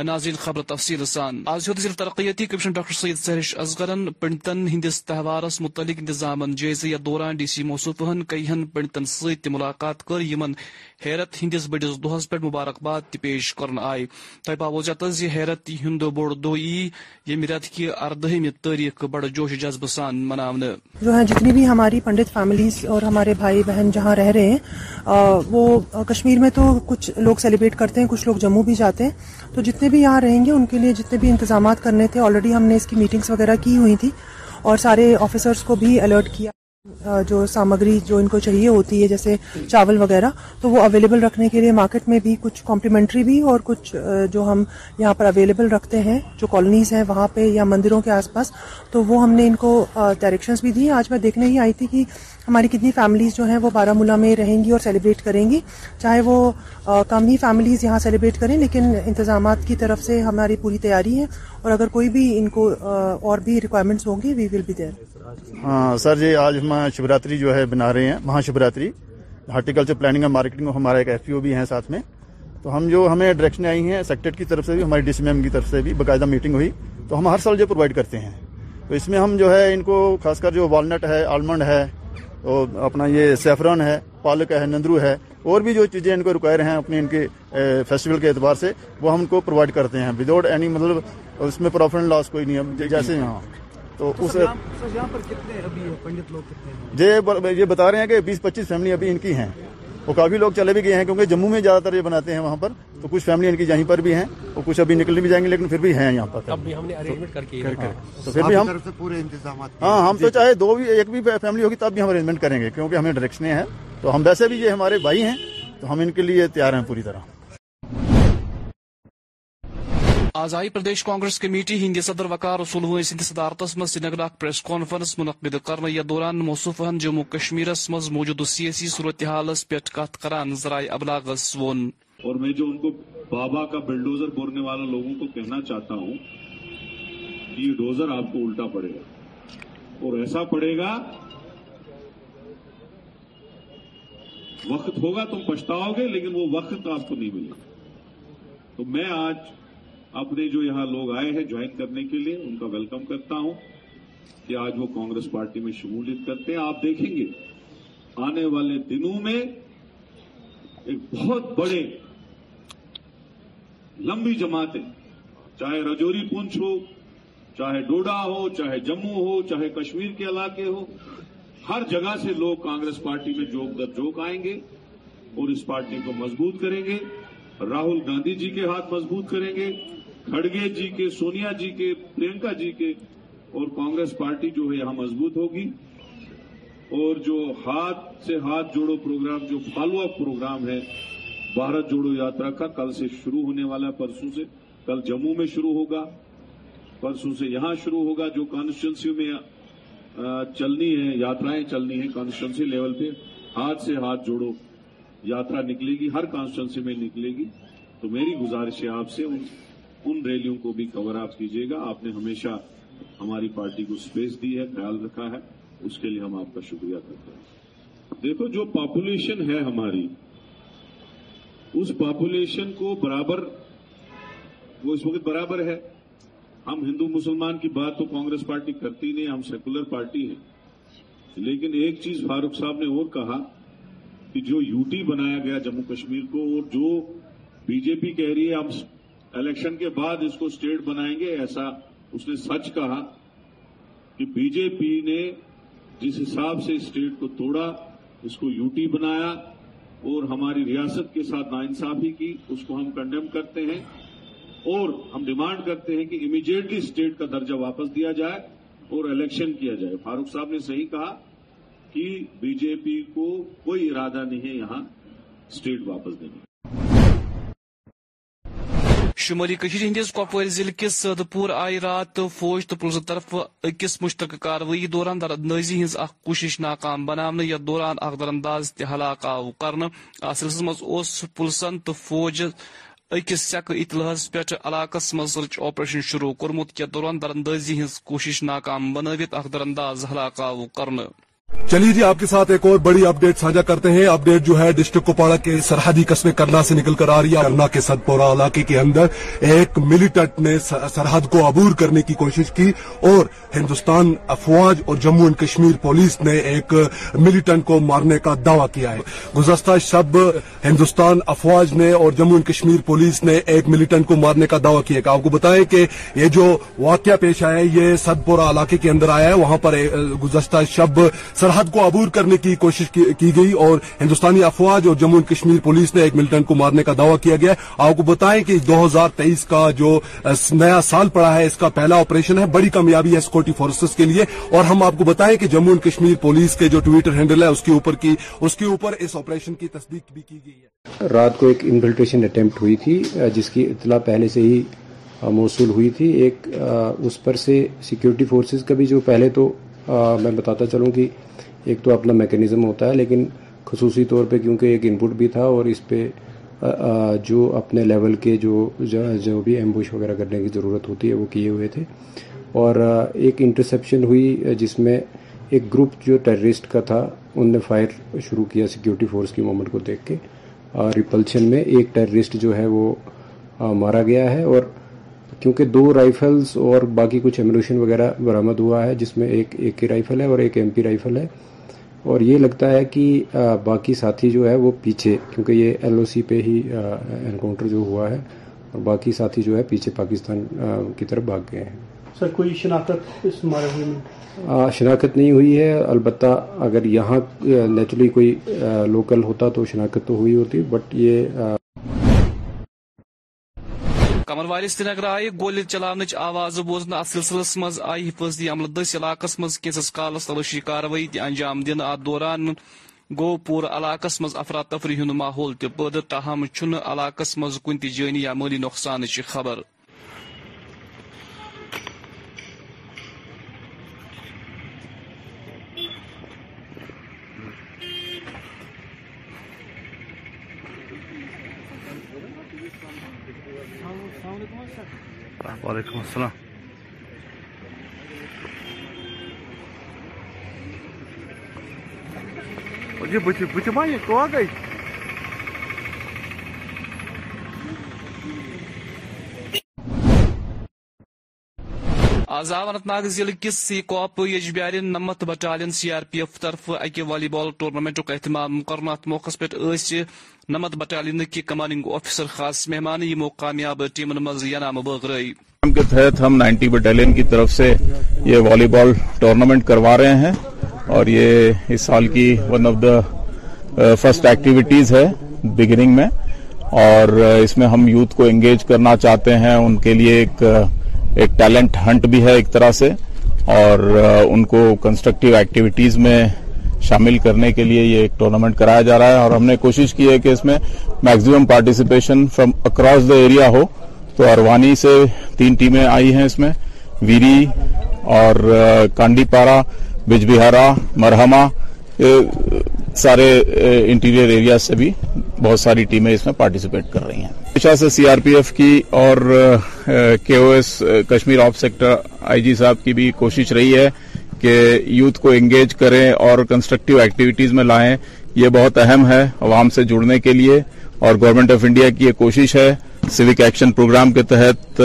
ناظرین خبر تفصیل سان ضلع ترقیتی کمیشن ڈاکٹر سعید سہرش اصغرن ہندس تہوارس متعلق انتظام یتھ دوران ڈی سی موصوفن کئی پنڈتن ست ملاقات کر یمن حیرت ہندس بڑس دہس پہ مبارکباد پیش تہ آئے تو حیرت ہند بوڑ دہ ای یم رت کی اردہم تاریخ بڑ بڑے جوش جذبہ سان من جو جتنی بھی ہماری پنڈت فیملیز اور ہمارے بھائی بہن جہاں رہ رہے ہیں وہ کشمیر میں تو کچھ لوگ سیلیبریٹ کرتے ہیں کچھ لوگ جموں بھی جاتے ہیں تو جتنے بھی یہاں رہیں گے ان کے لیے جتنے بھی انتظامات کرنے تھے آلریڈی ہم نے اس کی میٹنگس وغیرہ کی ہوئی تھی اور سارے آفیسرس کو بھی الرٹ کیا جو سامگری جو ان کو چاہیے ہوتی ہے جیسے چاول وغیرہ تو وہ اویلیبل رکھنے کے لیے مارکیٹ میں بھی کچھ کمپلیمنٹری بھی اور کچھ جو ہم یہاں پر اویلیبل رکھتے ہیں جو کالونیز ہیں وہاں پہ یا مندروں کے آس پاس تو وہ ہم نے ان کو ڈائریکشنس بھی دی آج میں دیکھنے ہی آئی تھی کہ ہماری کتنی فیملیز جو ہیں وہ بارہ ملا میں رہیں گی اور سیلیبریٹ کریں گی چاہے وہ کام ہی فیملیز یہاں سیلیبریٹ کریں لیکن انتظامات کی طرف سے ہماری پوری تیاری ہے اور اگر کوئی بھی ان کو اور بھی ریکوائرمنٹس ہوں گی وی ول دیر ہاں سر جی آج ہم شیوراتری جو ہے بنا رہے ہیں مہا شیوراتری ہارٹیکلچر پلاننگ اور مارکیٹنگ ہمارا ایک ایف او بھی ہیں ساتھ میں تو ہم جو ہمیں ڈائریکشن آئی ہیں سیکٹریٹ کی طرف سے بھی ہماری ڈی سی ایم کی طرف سے بھی باقاعدہ میٹنگ ہوئی تو ہم ہر سال جو پرووائڈ کرتے ہیں تو اس میں ہم جو ہے ان کو خاص کر جو والنٹ ہے آلمنڈ ہے اپنا یہ سیفران ہے پالک ہے نندرو ہے اور بھی جو چیزیں ان کو ریکوائر ہیں اپنے ان کے فیسٹیول کے اعتبار سے وہ ہم کو پرووائڈ کرتے ہیں وداؤٹ اینی مطلب اس میں پروفٹ اینڈ لاس کوئی نہیں ہے جیسے کتنے ہیں جی، یہ بتا رہے ہیں کہ بیس پچیس فیملی ابھی ان کی ہیں اور کافی لوگ چلے بھی گئے ہیں کیونکہ جموں میں زیادہ تر یہ بناتے ہیں وہاں پر تو کچھ فیملی ان کی یہیں پر بھی ہیں اور کچھ ابھی نکل بھی جائیں گے لیکن پھر بھی ہیں یہاں پر بھی پورے انتظامات ہاں ہم تو جی، جی۔ چاہے دو بھی ایک بھی فیملی ہوگی تب بھی ہم ارینجمنٹ کریں گے کیونکہ ہمیں ڈائریکشنیں ہیں تو ہم ویسے بھی یہ ہمارے بھائی ہیں تو ہم ان کے لیے تیار ہیں پوری طرح آئی پردیش کانگریس کمیٹی ہند صدر وکار رسول سند سندھ صدارت میں سری نگر پریس کانفرنس منعقد کر دوران موصوفن جموں کشمیر مز موجود سیاسی صورتحال پہ کت کران ذرائع ابلاغس اور میں جو ان کو بابا کا بلڈوزر بولنے والے لوگوں کو کہنا چاہتا ہوں کہ یہ ڈوزر آپ کو الٹا پڑے گا اور ایسا پڑے گا وقت ہوگا تم پچھتاؤ گے لیکن وہ وقت آپ کو نہیں ملے گا تو میں آج اپنے جو یہاں لوگ آئے ہیں جوائن کرنے کے لیے ان کا ویلکم کرتا ہوں کہ آج وہ کانگریس پارٹی میں شمولیت کرتے ہیں آپ دیکھیں گے آنے والے دنوں میں ایک بہت بڑے لمبی جماعتیں چاہے رجوری پنچ ہو چاہے ڈوڈا ہو چاہے جموں ہو چاہے کشمیر کے علاقے ہو ہر جگہ سے لوگ کانگریس پارٹی میں جوک در جوک آئیں گے اور اس پارٹی کو مضبوط کریں گے راہل گاندھی جی کے ہاتھ مضبوط کریں گے کھڑگے جی کے سونیا جی کے پرینکا جی کے اور کانگریس پارٹی جو ہے یہاں مضبوط ہوگی اور جو ہاتھ سے ہاتھ جوڑو پروگرام جو فالو اپ پروگرام ہے بھارت جوڑو یاترا کا کل سے شروع ہونے والا پرسوں سے کل جموں میں شروع ہوگا پرسوں سے یہاں شروع ہوگا جو کانسٹیچنسی میں چلنی ہے یاترائیں چلنی ہیں کانسٹیچنسی لیول پہ ہاتھ سے ہاتھ جوڑو یاترا نکلے گی ہر کانسٹیچنسی میں نکلے گی تو میری گزارش ہے آپ سے ان ریلیوں کو بھی کور آپ کیجیے گا آپ نے ہمیشہ ہماری پارٹی کو سپیس دی ہے خیال رکھا ہے اس کے لیے ہم آپ کا شکریہ کرتے ہیں دیکھو جو پاپولیشن ہے ہماری اس پاپولیشن کو برابر وہ اس وقت برابر ہے ہم ہندو مسلمان کی بات تو کانگریس پارٹی کرتی نہیں ہم سیکولر پارٹی ہیں لیکن ایک چیز فاروق صاحب نے اور کہا کہ جو یوٹی بنایا گیا جموں کشمیر کو اور جو بی جے پی کہہ رہی ہے ہم الیکشن کے بعد اس کو اسٹیٹ بنائیں گے ایسا اس نے سچ کہا کہ بی جے پی نے جس حساب سے اسٹیٹ کو توڑا اس کو یوٹی بنایا اور ہماری ریاست کے ساتھ ناانصافی کی اس کو ہم کنڈیم کرتے ہیں اور ہم ڈیمانڈ کرتے ہیں کہ امیڈیٹلی اسٹیٹ کا درجہ واپس دیا جائے اور الیکشن کیا جائے فاروق صاحب نے صحیح کہا کہ بی جے پی کو کوئی ارادہ نہیں ہے یہاں اسٹیٹ واپس دینے کا شمالی ہندس کپوار ضلع کس سد پور آئی رات تو فوج تو پولیس طرف اکس مشترکہ کاروی دوران نازی ہز کوشش ناکام بنانے یا دوران اخ درانداز تہ ہلاک آو کر سلسلس اس پلسن تو فوج اکس سیکہ اطلاعس پہ علاقہ مز سرچ آپریشن شروع کورمت یتھ دوران درندی ہز کوشش ناکام بنوت اخ ہلاک آو کر چلیے جی، آپ کے ساتھ ایک اور بڑی اپڈیٹ ساجا کرتے ہیں اپڈیٹ جو ہے ڈسٹرکٹ کپوڑا کے سرحدی قصبے کرنا سے نکل کر آ رہی ہے کرنا کے پورا علاقے کے اندر ایک ملیٹنٹ نے سرحد کو عبور کرنے کی کوشش کی اور ہندوستان افواج اور جموں اینڈ کشمیر پولیس نے ایک ملیٹنٹ کو مارنے کا دعویٰ کیا ہے گزشتہ شب ہندوستان افواج نے اور جموں اینڈ کشمیر پولیس نے ایک ملیٹنٹ کو مارنے کا دعویٰ کیا آپ کو بتائیں کہ یہ جو واقعہ پیش آیا ہے یہ سد پورا علاقے کے اندر آیا ہے وہاں پر گزشتہ شبد سرحد کو عبور کرنے کی کوشش کی گئی اور ہندوستانی افواج اور جموں کشمیر پولیس نے ایک ملٹن کو مارنے کا دعویٰ کیا گیا آپ کو بتائیں کہ دو ہزار تیئیس کا جو نیا سال پڑا ہے اس کا پہلا آپریشن ہے بڑی کامیابی ہے سیکورٹی فورسز کے لیے اور ہم آپ کو بتائیں کہ جموں کشمیر پولیس کے جو ٹویٹر ہینڈل ہے اس کے اوپر کی اس کے اوپر اس آپریشن کی تصدیق بھی کی گئی ہے رات کو ایک انفلٹریشن اٹمپٹ ہوئی تھی جس کی اطلاع پہلے سے ہی موصول ہوئی تھی ایک اس پر سے سیکیورٹی فورسز کا بھی جو پہلے تو میں بتاتا چلوں کہ ایک تو اپنا میکینزم ہوتا ہے لیکن خصوصی طور پہ کیونکہ ایک ان پٹ بھی تھا اور اس پہ جو اپنے لیول کے جو جو بھی ایمبوش وغیرہ کرنے کی ضرورت ہوتی ہے وہ کیے ہوئے تھے اور ایک انٹرسپشن ہوئی جس میں ایک گروپ جو ٹیررسٹ کا تھا ان نے فائر شروع کیا سیکیورٹی فورس کی مومنٹ کو دیکھ کے ریپلشن میں ایک ٹیررسٹ جو ہے وہ مارا گیا ہے اور کیونکہ دو رائفلز اور باقی کچھ ایمولیشن وغیرہ برامد ہوا ہے جس میں ایک اے کے رائفل ہے اور ایک ایم پی رائفل ہے اور یہ لگتا ہے کہ باقی ساتھی جو ہے وہ پیچھے کیونکہ یہ ایل او سی پہ ہی انکاؤنٹر جو ہوا ہے اور باقی ساتھی جو ہے پیچھے پاکستان کی طرف بھاگ گئے ہیں سر کوئی شناخت اس مارے میں شناخت نہیں ہوئی ہے البتہ اگر یہاں نیچرلی کوئی لوکل ہوتا تو شناخت تو ہوئی ہوتی بٹ یہ قمرواری سری نگر آئہ گول چلانچ آواز بوزن ات سلسلس مز آئی حفاظتی عمل دس علاقہ مز ینتس کالس تلوشی کاروی تی انجام دن ات دوران گو پور علاقس مز افراتفری ہند ماحول تہ پاہم چھ علاقہ من کنی مولی نقصان چی خبر وعلیکم السلام یہ بتما گئی انت ناگ ضلع سی کوپ یو نمت battalion C R P F طرف پہ جی نمت بٹالین کی کمانڈنگ آفیسر خاص مہمان کے تحت ہم نائنٹی بٹالین کی طرف سے یہ والی بال ٹورنامنٹ کروا رہے ہیں اور یہ اس سال کی one of the first activities ہے بگننگ میں اور uh, اس میں ہم یوتھ کو انگیج کرنا چاہتے ہیں ان کے لیے ایک uh, ایک ٹیلنٹ ہنٹ بھی ہے ایک طرح سے اور ان کو کنسٹرکٹیو ایکٹیویٹیز میں شامل کرنے کے لیے یہ ایک ٹورنامنٹ کرایا جا رہا ہے اور ہم نے کوشش کی ہے کہ اس میں maximum participation from across the area ہو تو اروانی سے تین ٹیمیں آئی ہیں اس میں ویری اور کانڈی پارا بج بہارا مرہما سارے انٹیریئر ایریا سے بھی بہت ساری ٹیمیں اس میں پارٹیسپیٹ کر رہی ہیں ہمیشہ سے سی آر پی ایف کی اور کے O S Kashmir of sector I G صاحب کی بھی کوشش رہی ہے کہ یوتھ کو انگیج کریں اور کنسٹرکٹیو ایکٹیویٹیز میں لائیں یہ بہت اہم ہے عوام سے جڑنے کے لیے اور گورنمنٹ آف انڈیا کی یہ کوشش ہے سیوک ایکشن پروگرام کے تحت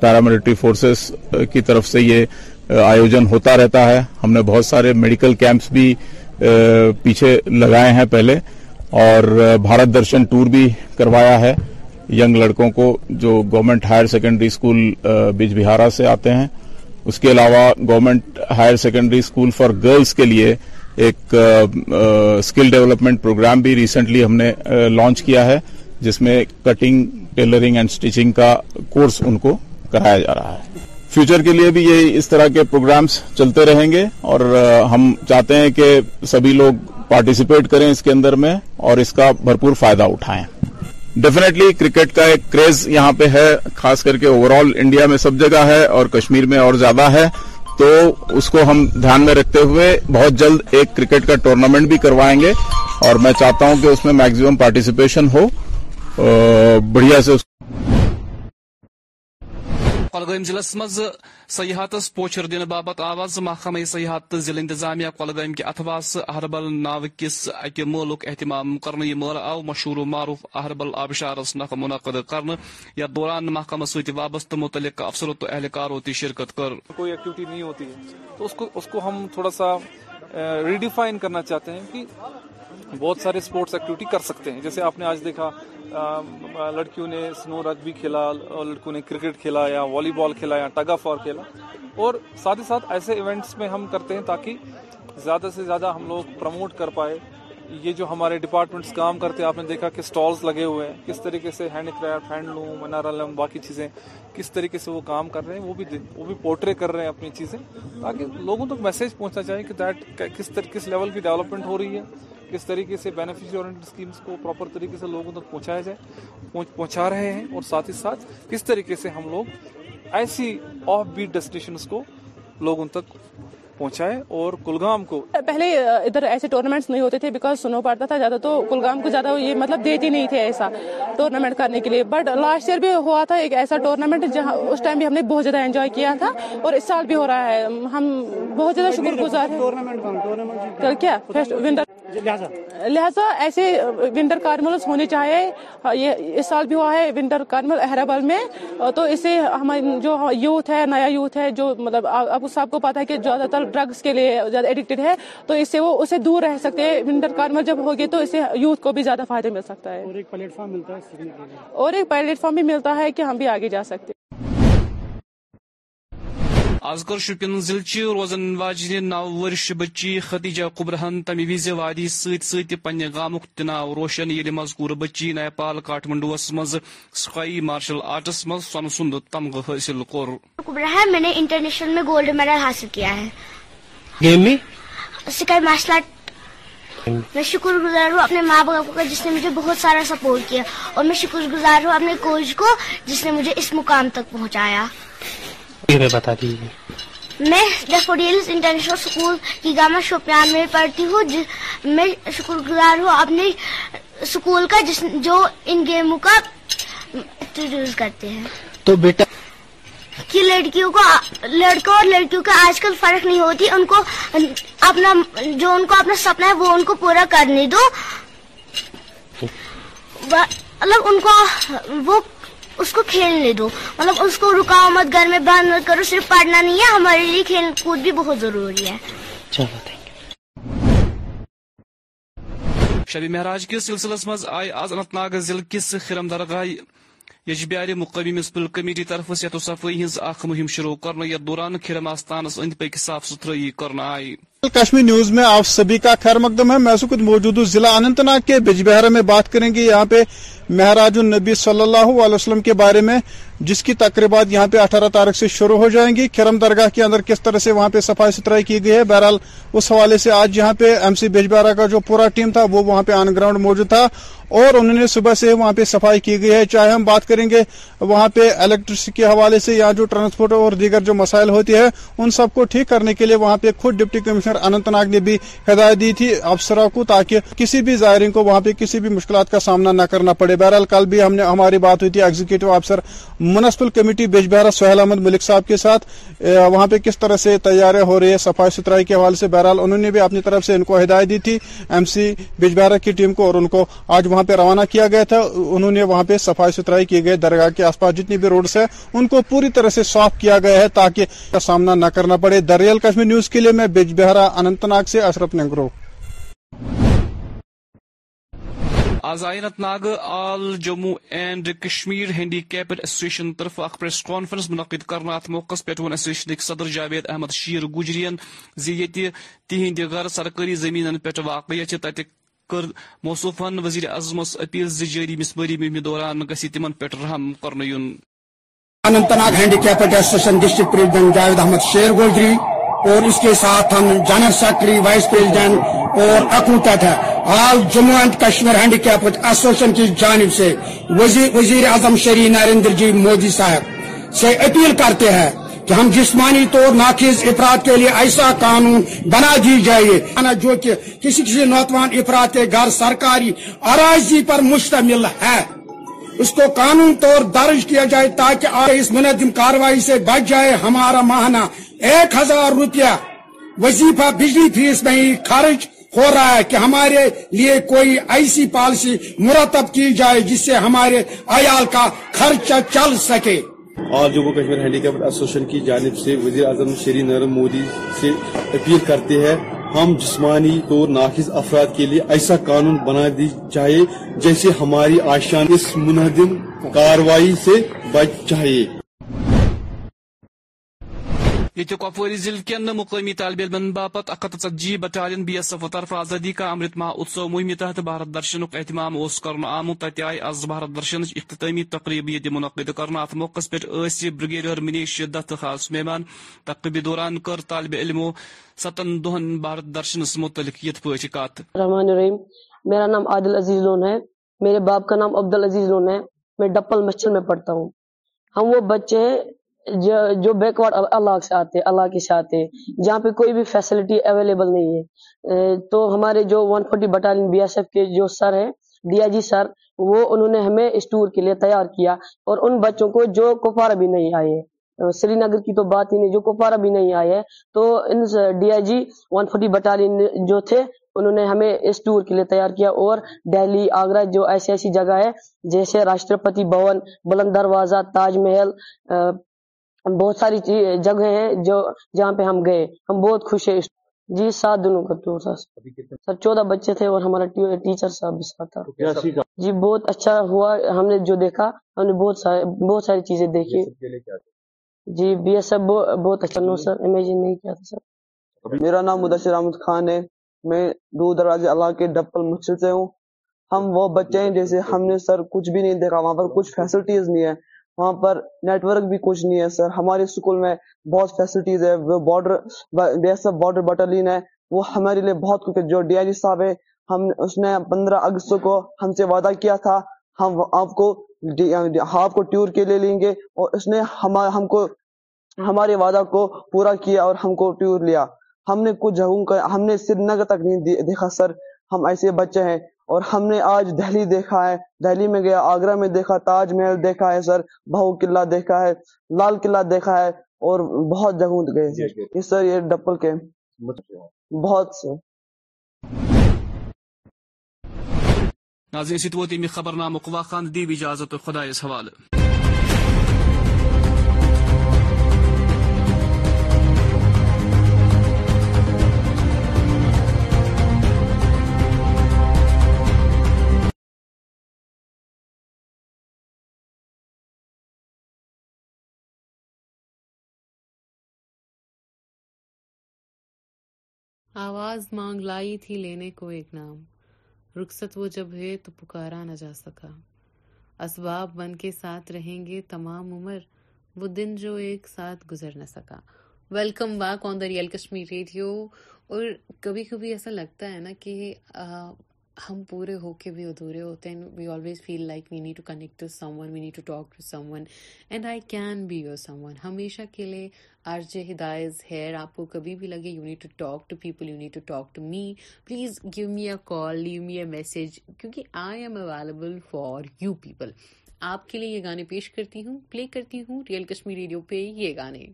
پیراملٹری فورسز کی طرف سے یہ آیوجن ہوتا رہتا ہے ہم نے بہت سارے میڈیکل کیمپس بھی پیچھے لگائے ہیں پہلے اور بھارت درشن ٹور بھی کروایا ہے ینگ لڑکوں کو جو government higher secondary school Bijbehara سے آتے ہیں اس کے علاوہ government higher secondary school for girls کے لیے ایک اسکل ڈیولپمنٹ پروگرام بھی ریسنٹلی ہم نے لانچ کیا ہے جس میں کٹنگ ٹیلرنگ اینڈ اسٹیچنگ کا کورس ان کو کرایا جا رہا ہے فیوچر کے لیے بھی یہ اس طرح کے پروگرامز چلتے رہیں گے اور ہم چاہتے ہیں کہ سبھی لوگ پارٹیسپیٹ کریں اس کے اندر میں اور اس کا بھرپور فائدہ اٹھائیں ڈیفینیٹلی کرکٹ کا ایک کریز یہاں پہ ہے خاص کر کے اوور آل انڈیا میں سب جگہ ہے اور کشمیر میں اور زیادہ ہے تو اس کو ہم دھیان میں رکھتے ہوئے بہت جلد ایک کرکٹ کا ٹورنامنٹ بھی کروائیں گے اور میں چاہتا ہوں کہ اس میں میکزیمم پارٹیسپیشن ہو بڑھیا سے کۄلگٲمۍ ضلع منٛز سیاحت پوچھر دِنہٕ باپتھ آواز محکمہ سیاحت ضلع انتظامیہ کولگام کے اتھواس اہربل کِس اکے مٲلُک اہتمام کرنے یہ مول آؤ مشہور و معروف اہربل آبشارس آبشار منعقد کرنے یا دوران محکمہ سۭتۍ وابستہٕ متعلق افسر تو اہلکاروں کی شرکت کر کوئی ایکٹیویٹی نہیں ہوتی تو اس کو ہم تھوڑا سا ریڈیفائن کرنا چاہتے ہیں کہ بہت سارے اسپورٹس ایکٹیویٹی کر سکتے ہیں جیسے آپ نے آج دیکھا لڑکیوں نے سنو رگ بھی کھیلا لڑکیوں نے کرکٹ کھیلا یا والی بال کھیلا یا ٹگا فور کھیلا اور ساتھ ہی ساتھ ایسے ایونٹس میں ہم کرتے ہیں تاکہ زیادہ سے زیادہ ہم لوگ پرموٹ کر پائے یہ جو ہمارے ڈپارٹمنٹس کام کرتے ہیں آپ نے دیکھا کہ سٹالز لگے ہوئے ہیں کس طریقے سے ہینڈ کرافٹ ہینڈ لوم انارا لوم باقی چیزیں کس طریقے سے وہ کام کر رہے ہیں وہ بھی وہ بھی پورٹرے کر رہے ہیں اپنی چیزیں تاکہ لوگوں تک میسیج پہنچنا چاہیے کہ دیٹ کس کس لیول کی ڈیولپمنٹ ہو رہی ہے کس طریقے سے اورینٹڈ اسکیمس کو پراپر طریقے سے لوگوں تک پہنچایا جائے پہنچا رہے ہیں اور ساتھ ہی ساتھ کس طریقے سے ہم لوگ ایسی آف بیٹ ڈسٹیشنس کو لوگوں تک پہنچائے اور کلگام کو پہلے ادھر ایسے ٹورنامنٹس نہیں ہوتے تھے بیکاز سنو پڑتا تھا زیادہ تو کلگام کو زیادہ مطلب دیتے نہیں تھے ایسا ٹورنامنٹ کرنے کے لیے بٹ لاسٹ ایئر بھی ہوا تھا ایک ایسا ٹورنامنٹ جہاں اس ٹائم بھی ہم نے بہت زیادہ انجوائے کیا تھا اور اس سال بھی ہو رہا ہے ہم بہت زیادہ شکر گزار کیا جی، لہٰذا ایسے ونٹر کارنول ہونے چاہیے ہاں، اس سال بھی ہوا ہے ونٹر کارنیول احرابل میں تو اسے ہمارے جو یوتھ ہے نیا یوتھ ہے جو مطلب آپ کو سب کو پتا کہ زیادہ تر ڈرگز کے لیے زیادہ ایڈکٹڈ ہے تو اس سے وہ اسے دور رہ سکتے ہیں ونٹر کارنیول جب ہوگی تو اسے یوتھ کو بھی زیادہ فائدہ مل سکتا ہے اور ایک فارم بھی ملتا ہے کہ ہم بھی آگے جا سکتے آز کر شپین ضلع روزن واجن نو ورش بچی ختیجہ قبرہن تمیویز وادی پنہ کا تناو روشن مذکور بچی Nepal Kathmandu's sky martial arts مز سن سند تمغہ حاصل میں نے انٹرنیشنل میں گولڈ میڈل حاصل کیا ہے گیم شکایت مارشل آرٹ میں شکر گزار ہوں اپنے ماں باپ کا جس نے مجھے بہت سارا سپورٹ کیا اور میں شکر گزار ہوں اپنے کوچ کو جس نے مجھے اس مقام تک پہنچایا میں دا انٹرنیشنل اسکول کی گامہ شوپیان میں پڑھتی ہوں میں شکر گزار ہوں اپنے اسکول کا جو ان گیموں کا کرتے ہیں تو بیٹا کہ لڑکیوں کو لڑکوں اور لڑکیوں کا آج کل فرق نہیں ہوتی ان کو اپنا جو ان کو اپنا سپنا ہے وہ ان کو پورا کرنے دو مطلب ان کو وہ اس کو کھیلنے دو مطلب اس کو رکاؤ مت گھر میں بند مت کرو صرف پڑھنا نہیں ہے ہمارے لیے کھیل کود بھی بہت ضروری ہے مز آئی کے انت درگاہ یجبیار بار مقامی مونسپل کمیٹی طرف صحت و صفائی ہز اخ مہم شروع کرنے کرت دوران کھرم آستانس اند پک صاف ستھرائی ستھرے آئی کشمیر نیوز میں آپ سبھی کا خیر مقدم ہے میں سو کچھ موجود ہوں ضلع اننت ناگ کے بجبہ میں بات کریں گے یہاں پہ مہراج النبی صلی اللہ علیہ وسلم کے بارے میں جس کی تقریبات یہاں پہ اٹھارہ تاریخ سے شروع ہو جائیں گی کھرم درگاہ کے اندر کس طرح سے وہاں پہ صفائی ستھرائی کی گئی ہے بہرحال اس حوالے سے آج یہاں پہ ایم سی بجبہرا کا جو پورا ٹیم تھا وہ وہاں پہ آن گراؤنڈ موجود تھا اور انہوں نے صبح سے وہاں پہ صفائی کی گئی ہے چاہے ہم بات کریں گے وہاں پہ الیکٹرسٹی کے حوالے سے جو ٹرانسپورٹ اور دیگر جو مسائل ہوتی ہے ان سب کو ٹھیک کرنے کے لیے وہاں پہ خود ڈپٹی کمشنر اننت ناگ نے بھی ہدایت دی تھی افسروں کو تاکہ کسی بھی کو وہاں پہ کسی بھی مشکلات کا سامنا نہ کرنا پڑے بہرحال کل بھی ہم نے ہماری بات ہوئی تھی ایگزیکٹو افسر منسپل کمیٹی بیج بہرا سہیل احمد ملک صاحب کے ساتھ وہاں پہ کس طرح سے تیاریں ہو رہی ہے صفائی ستھرائی کے حوالے سے بہرحال انہوں نے بھی اپنی طرف سے ان کو ہدایت دی تھی ایم سی بیج بہرا کی ٹیم کو اور ان کو آج وہاں پہ روانہ کیا گیا تھا انہوں نے وہاں پہ صفائی ستھرائی کی گئی درگاہ کے آس پاس جتنی بھی روڈس ہیں ان کو پوری طرح سے صاف کیا گیا ہے تاکہ سامنا نہ کرنا پڑے دریال کشمیر نیوز کے لیے میں بیج بہرا کیمرہ اننت ناگ سے اشرف نگرو آزائنت ناگ all Jammu and Kashmir handicraft association طرف اخ پریس کانفرنس منعقد کرنا ات موقع پہ ون ایسوسیشن صدر جاوید احمد شیر گجرین زیت تہند غر سرکاری زمین پہ واقع تک کر موصوفن وزیر اعظمس اپیل زاری مسماری مہم دوران گسی تم پہ رحم کرنا یون Anant handicapped association district president Javed Ahmad Sher Gujri اور اس کے ساتھ ہم جنرل سیکرٹری وائس پریزیڈنٹ اور اکوٹت آج Jammu and Kashmir handicapped association کی جانب سے وزیر اعظم شری نریندر جی مودی صاحب سے اپیل کرتے ہیں کہ ہم جسمانی طور ناخیز افراد کے لیے ایسا قانون بنا دی جائے جو کہ کسی کسی نوتوان افراد کے گھر سرکاری اراضی پر مشتمل ہے اس کو قانون طور درج کیا جائے تاکہ آئے اس منظم کاروائی سے بچ جائے ہمارا ماہانہ ایک ہزار روپیہ وظیفہ بجلی فیس میں ہی خرچ ہو رہا ہے کہ ہمارے لیے کوئی ایسی پالیسی مرتب کی جائے جس سے ہمارے عیال کا خرچہ چل سکے اور جموں کشمیر کیپ ایسوسیشن کی جانب سے وزیر اعظم نریندر مودی سے اپیل کرتے ہیں ہم جسمانی طور ناخذ افراد کے لیے ایسا قانون بنا دی چاہیے جیسے ہماری آشان اس منہدم کاروائی سے بچ چاہیے یہ کپواری ضلع کن مقامی طالب علم ژتجی بٹالین بی ایس ایف طرف آزادی کا امرت ماہ اتسو مہم تحت بھارت درشن احتمام كر آمت تت آئی از بھارت درشن اختتامی تقریب یہ منعقد کرنا ات موقع پہ بریگیڈر منیش دہت خاص مہمان تقریب دوران کر طالب علمو ستن دہن بھارت درشنس متعلق یت پہ پی رحمان الرحیم میرا نام عادل عزیز لون ہے میرے باپ کا نام عبدالعزیز لون ہے میں ڈپل مچھل میں پڑھتا ہوں ہم وہ بچے ہیں جو بیکورڈ اللہ سے آتے اللہ کے آتے جہاں پہ کوئی بھی فیسلٹی اویلیبل نہیں ہے تو ہمارے جو بٹالین بی ایس ایف کے جو سر ہیں ڈی آئی جی سر وہ انہوں نے ہمیں اس ٹور کے لیے تیار کیا اور ان بچوں کو جو کپوارا بھی نہیں آئے سری نگر کی تو بات ہی نہیں جو کپوارا بھی نہیں آئے تو ان D I G one forty battalion جو تھے انہوں نے ہمیں اس ٹور کے لیے تیار کیا اور دہلی آگرہ جو ایسی ایسی جگہ ہے جیسے راشٹرپتی بھون بلند دروازہ تاج محل بہت ساری جگہ ہیں جو جہاں پہ ہم گئے ہم بہت خوش ہیں جی سات دنوں کا ٹور تھا سر چودہ بچے تھے اور ہمارا ٹیچر صاحب بھی ساتھ تھا جی بہت اچھا ہوا ہم نے جو دیکھا ہم نے بہت سارے بہت ساری چیزیں دیکھی جی بی ایس ایف بہت اچھا نو سر امیجن نہیں کیا تھا سر میرا نام مدثر احمد خان ہے میں دور دراز اللہ کے ڈپل مچھل سے ہوں ہم وہ بچے ہیں جیسے ہم نے سر کچھ بھی نہیں دیکھا وہاں پر کچھ فیسلٹیز نہیں ہے وہاں پر نیٹ ورک بھی کچھ نہیں ہے سر ہمارے اسکول میں بہت فیسلٹیز ہے وہ ہمارے لیے بہت کچھ جو ڈی آئی جی صاحب ہے ہم اس نے پندرہ اگست کو ہم سے وعدہ کیا تھا ہم آپ کو آپ کو ٹور کے لیے لیں گے اور اس نے ہم کو ہمارے وعدہ کو پورا کیا اور ہم کو ٹور لیا ہم نے کچھ جگہوں کا ہم نے سری نگر تک نہیں دیکھا سر ہم ایسے بچے ہیں اور ہم نے آج دہلی دیکھا ہے دہلی میں گیا آگرہ میں دیکھا تاج محل دیکھا ہے سر بہو قلعہ دیکھا ہے لال قلعہ دیکھا ہے اور بہت جگہوں گئے جی، جی۔ سر یہ ڈپل کے بہت سے ناظرین خدا خبر حوالے آواز مانگ لائی تھی لینے کو ایک نام رخصت وہ جب ہے تو پکارا نہ جا سکا اسباب بن کے ساتھ رہیں گے تمام عمر وہ دن جو ایک ساتھ گزر نہ سکا welcome back on the real Kashmir radio اور کبھی کبھی ایسا لگتا ہے نا کہ ہم پورے ہو کے بھی ادھورے ہوتے ہیں we always feel like we need to connect to someone we need to talk to someone and I can be your someone ہمیشہ کے لیے جے ہدایت ہیئر آپ کو کبھی بھی لگے you need to talk to people you need to talk to me please give me a call leave me a message کیونکہ I am available for you people آپ کے لیے یہ گانے پیش کرتی ہوں پلے کرتی ہوں ریئل کشمیر ریڈیو پہ یہ گانے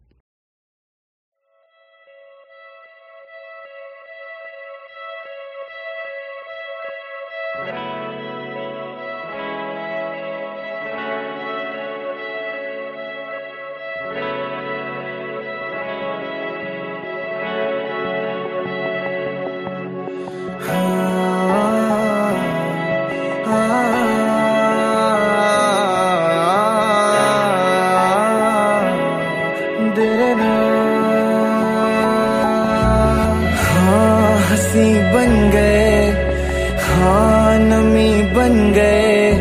بن گئے ہاں نمی بن گئے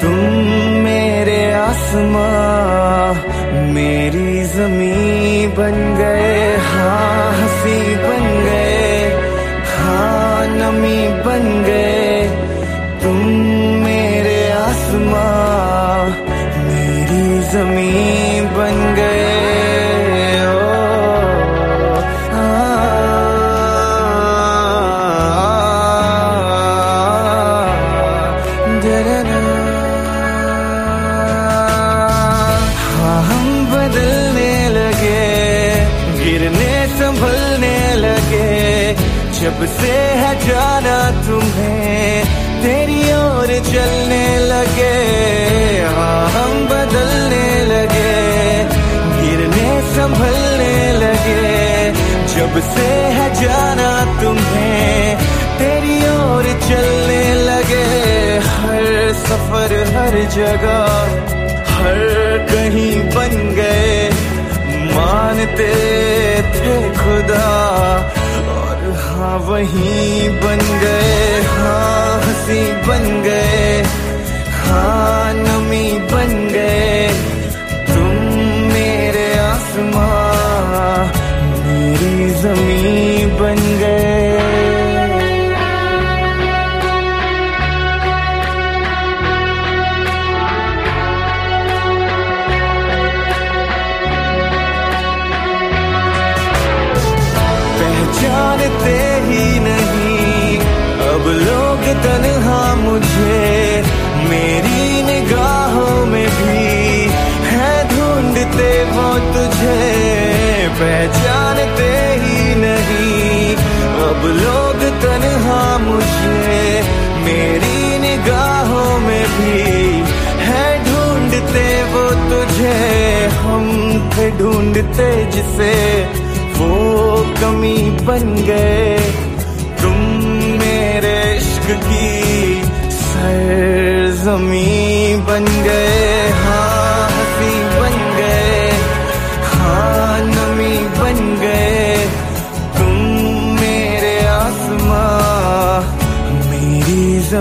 تم میرے آسماں میری زمین بن گئے ہاں ہنسی بن چلنے لگے ہر سفر ہر جگہ ہر کہیں بن گئے مانتے تھے خدا اور ہاں وہیں بن گئے ہاں ہنسی بن گئے ہاں نمی بن گئے تم میرے آسمان میری زمین لوگ تنہا مجھے میری نگاہوں میں بھی ہے ڈھونڈتے وہ تجھے ہم تھے ڈھونڈتے جسے وہ کمی بن گئے تم میرے عشق کی سر زمیں بن گئے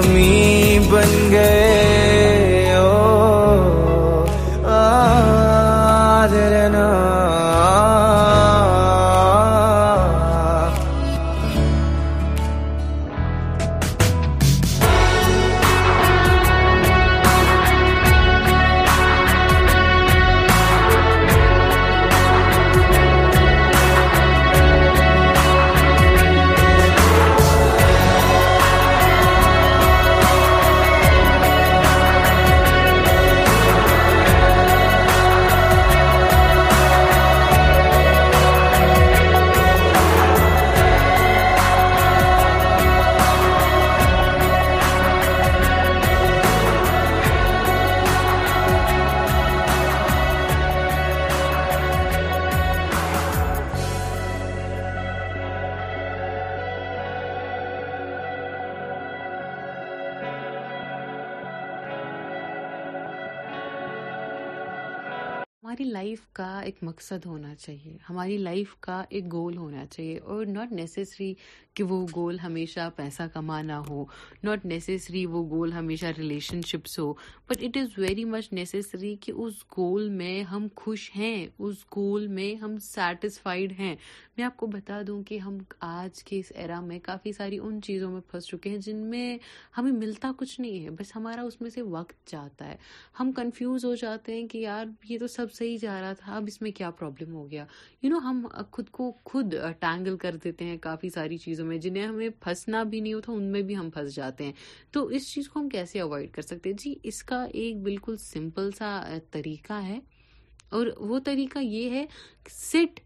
می بن گئے ہماری لائف کا ایک مقصد ہونا چاہیے ہماری لائف کا ایک گول ہونا چاہیے اور ناٹ نیسیسری کہ وہ گول ہمیشہ پیسہ کمانا ہو ناٹ نیسیسری وہ گول ہمیشہ relation ships who but it is very much necessary کہ اس گول میں ہم خوش ہیں اس گول میں ہم سیٹسفائیڈ ہیں میں آپ کو بتا دوں کہ ہم آج کے اس ایرا میں کافی ساری ان چیزوں میں پھنس چکے ہیں جن میں ہمیں ملتا کچھ نہیں ہے بس ہمارا اس میں سے وقت جاتا ہے ہم کنفیوز ہو جاتے ہیں کہ یار یہ تو سب سے صحیح جا رہا تھا اب اس میں کیا پرابلم ہو گیا یو نو ہم خود کو خود ٹینگل uh, کر دیتے ہیں کافی ساری چیزوں میں جنہیں ہمیں پھنسنا بھی نہیں ہوتا ان میں بھی ہم پھنس جاتے ہیں تو اس چیز کو ہم کیسے اوائڈ کر سکتے جی اس کا ایک بالکل سمپل سا uh, طریقہ ہے اور وہ طریقہ یہ ہے سٹ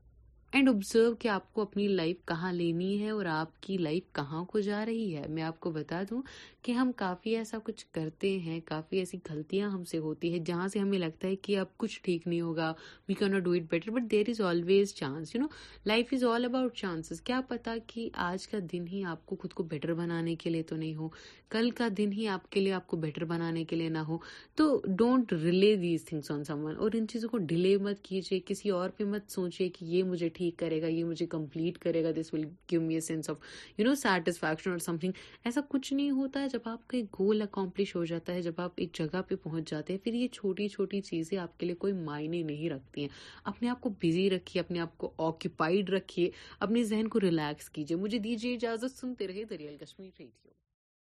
اینڈ ابزرو کہ آپ کو اپنی لائف کہاں لینی ہے اور آپ کی لائف کہاں کو جا رہی ہے میں آپ کو بتا دوں کہ ہم کافی ایسا کچھ کرتے ہیں کافی ایسی غلطیاں ہم سے ہوتی ہے جہاں سے ہمیں لگتا ہے کہ اب کچھ ٹھیک نہیں ہوگا we can not do it better but there is always chance you know life is all about chances کیا پتا کہ آج کا دن ہی آپ کو خود کو بیٹر بنانے کے لیے تو نہیں ہو کل کا دن ہی آپ کے لیے آپ کو بیٹر بنانے کے لیے نہ ہو تو don't rely these things on someone اور ان چیزوں کو ڈیلے مت کیجیے کسی اور پہ مت سوچے کہ یہ مجھے ٹھیک کرے کرے گا گا یہ مجھے complete this will give me a sense of you know satisfaction اور سم تھنگ ایسا کچھ نہیں ہوتا ہے جب آپ کا گول اکمپلش ہو جاتا ہے جب آپ ایک جگہ پہ پہنچ جاتے ہیں پھر یہ چھوٹی چھوٹی چیزیں آپ کے لیے کوئی معنی نہیں رکھتی ہیں اپنے آپ کو بزی رکھیے اپنے آپ کو آکوپائڈ رکھیے اپنے ذہن کو ریلیکس کیجیے مجھے دیجیے اجازت سنتے رہے دریال کشمیر ریڈیو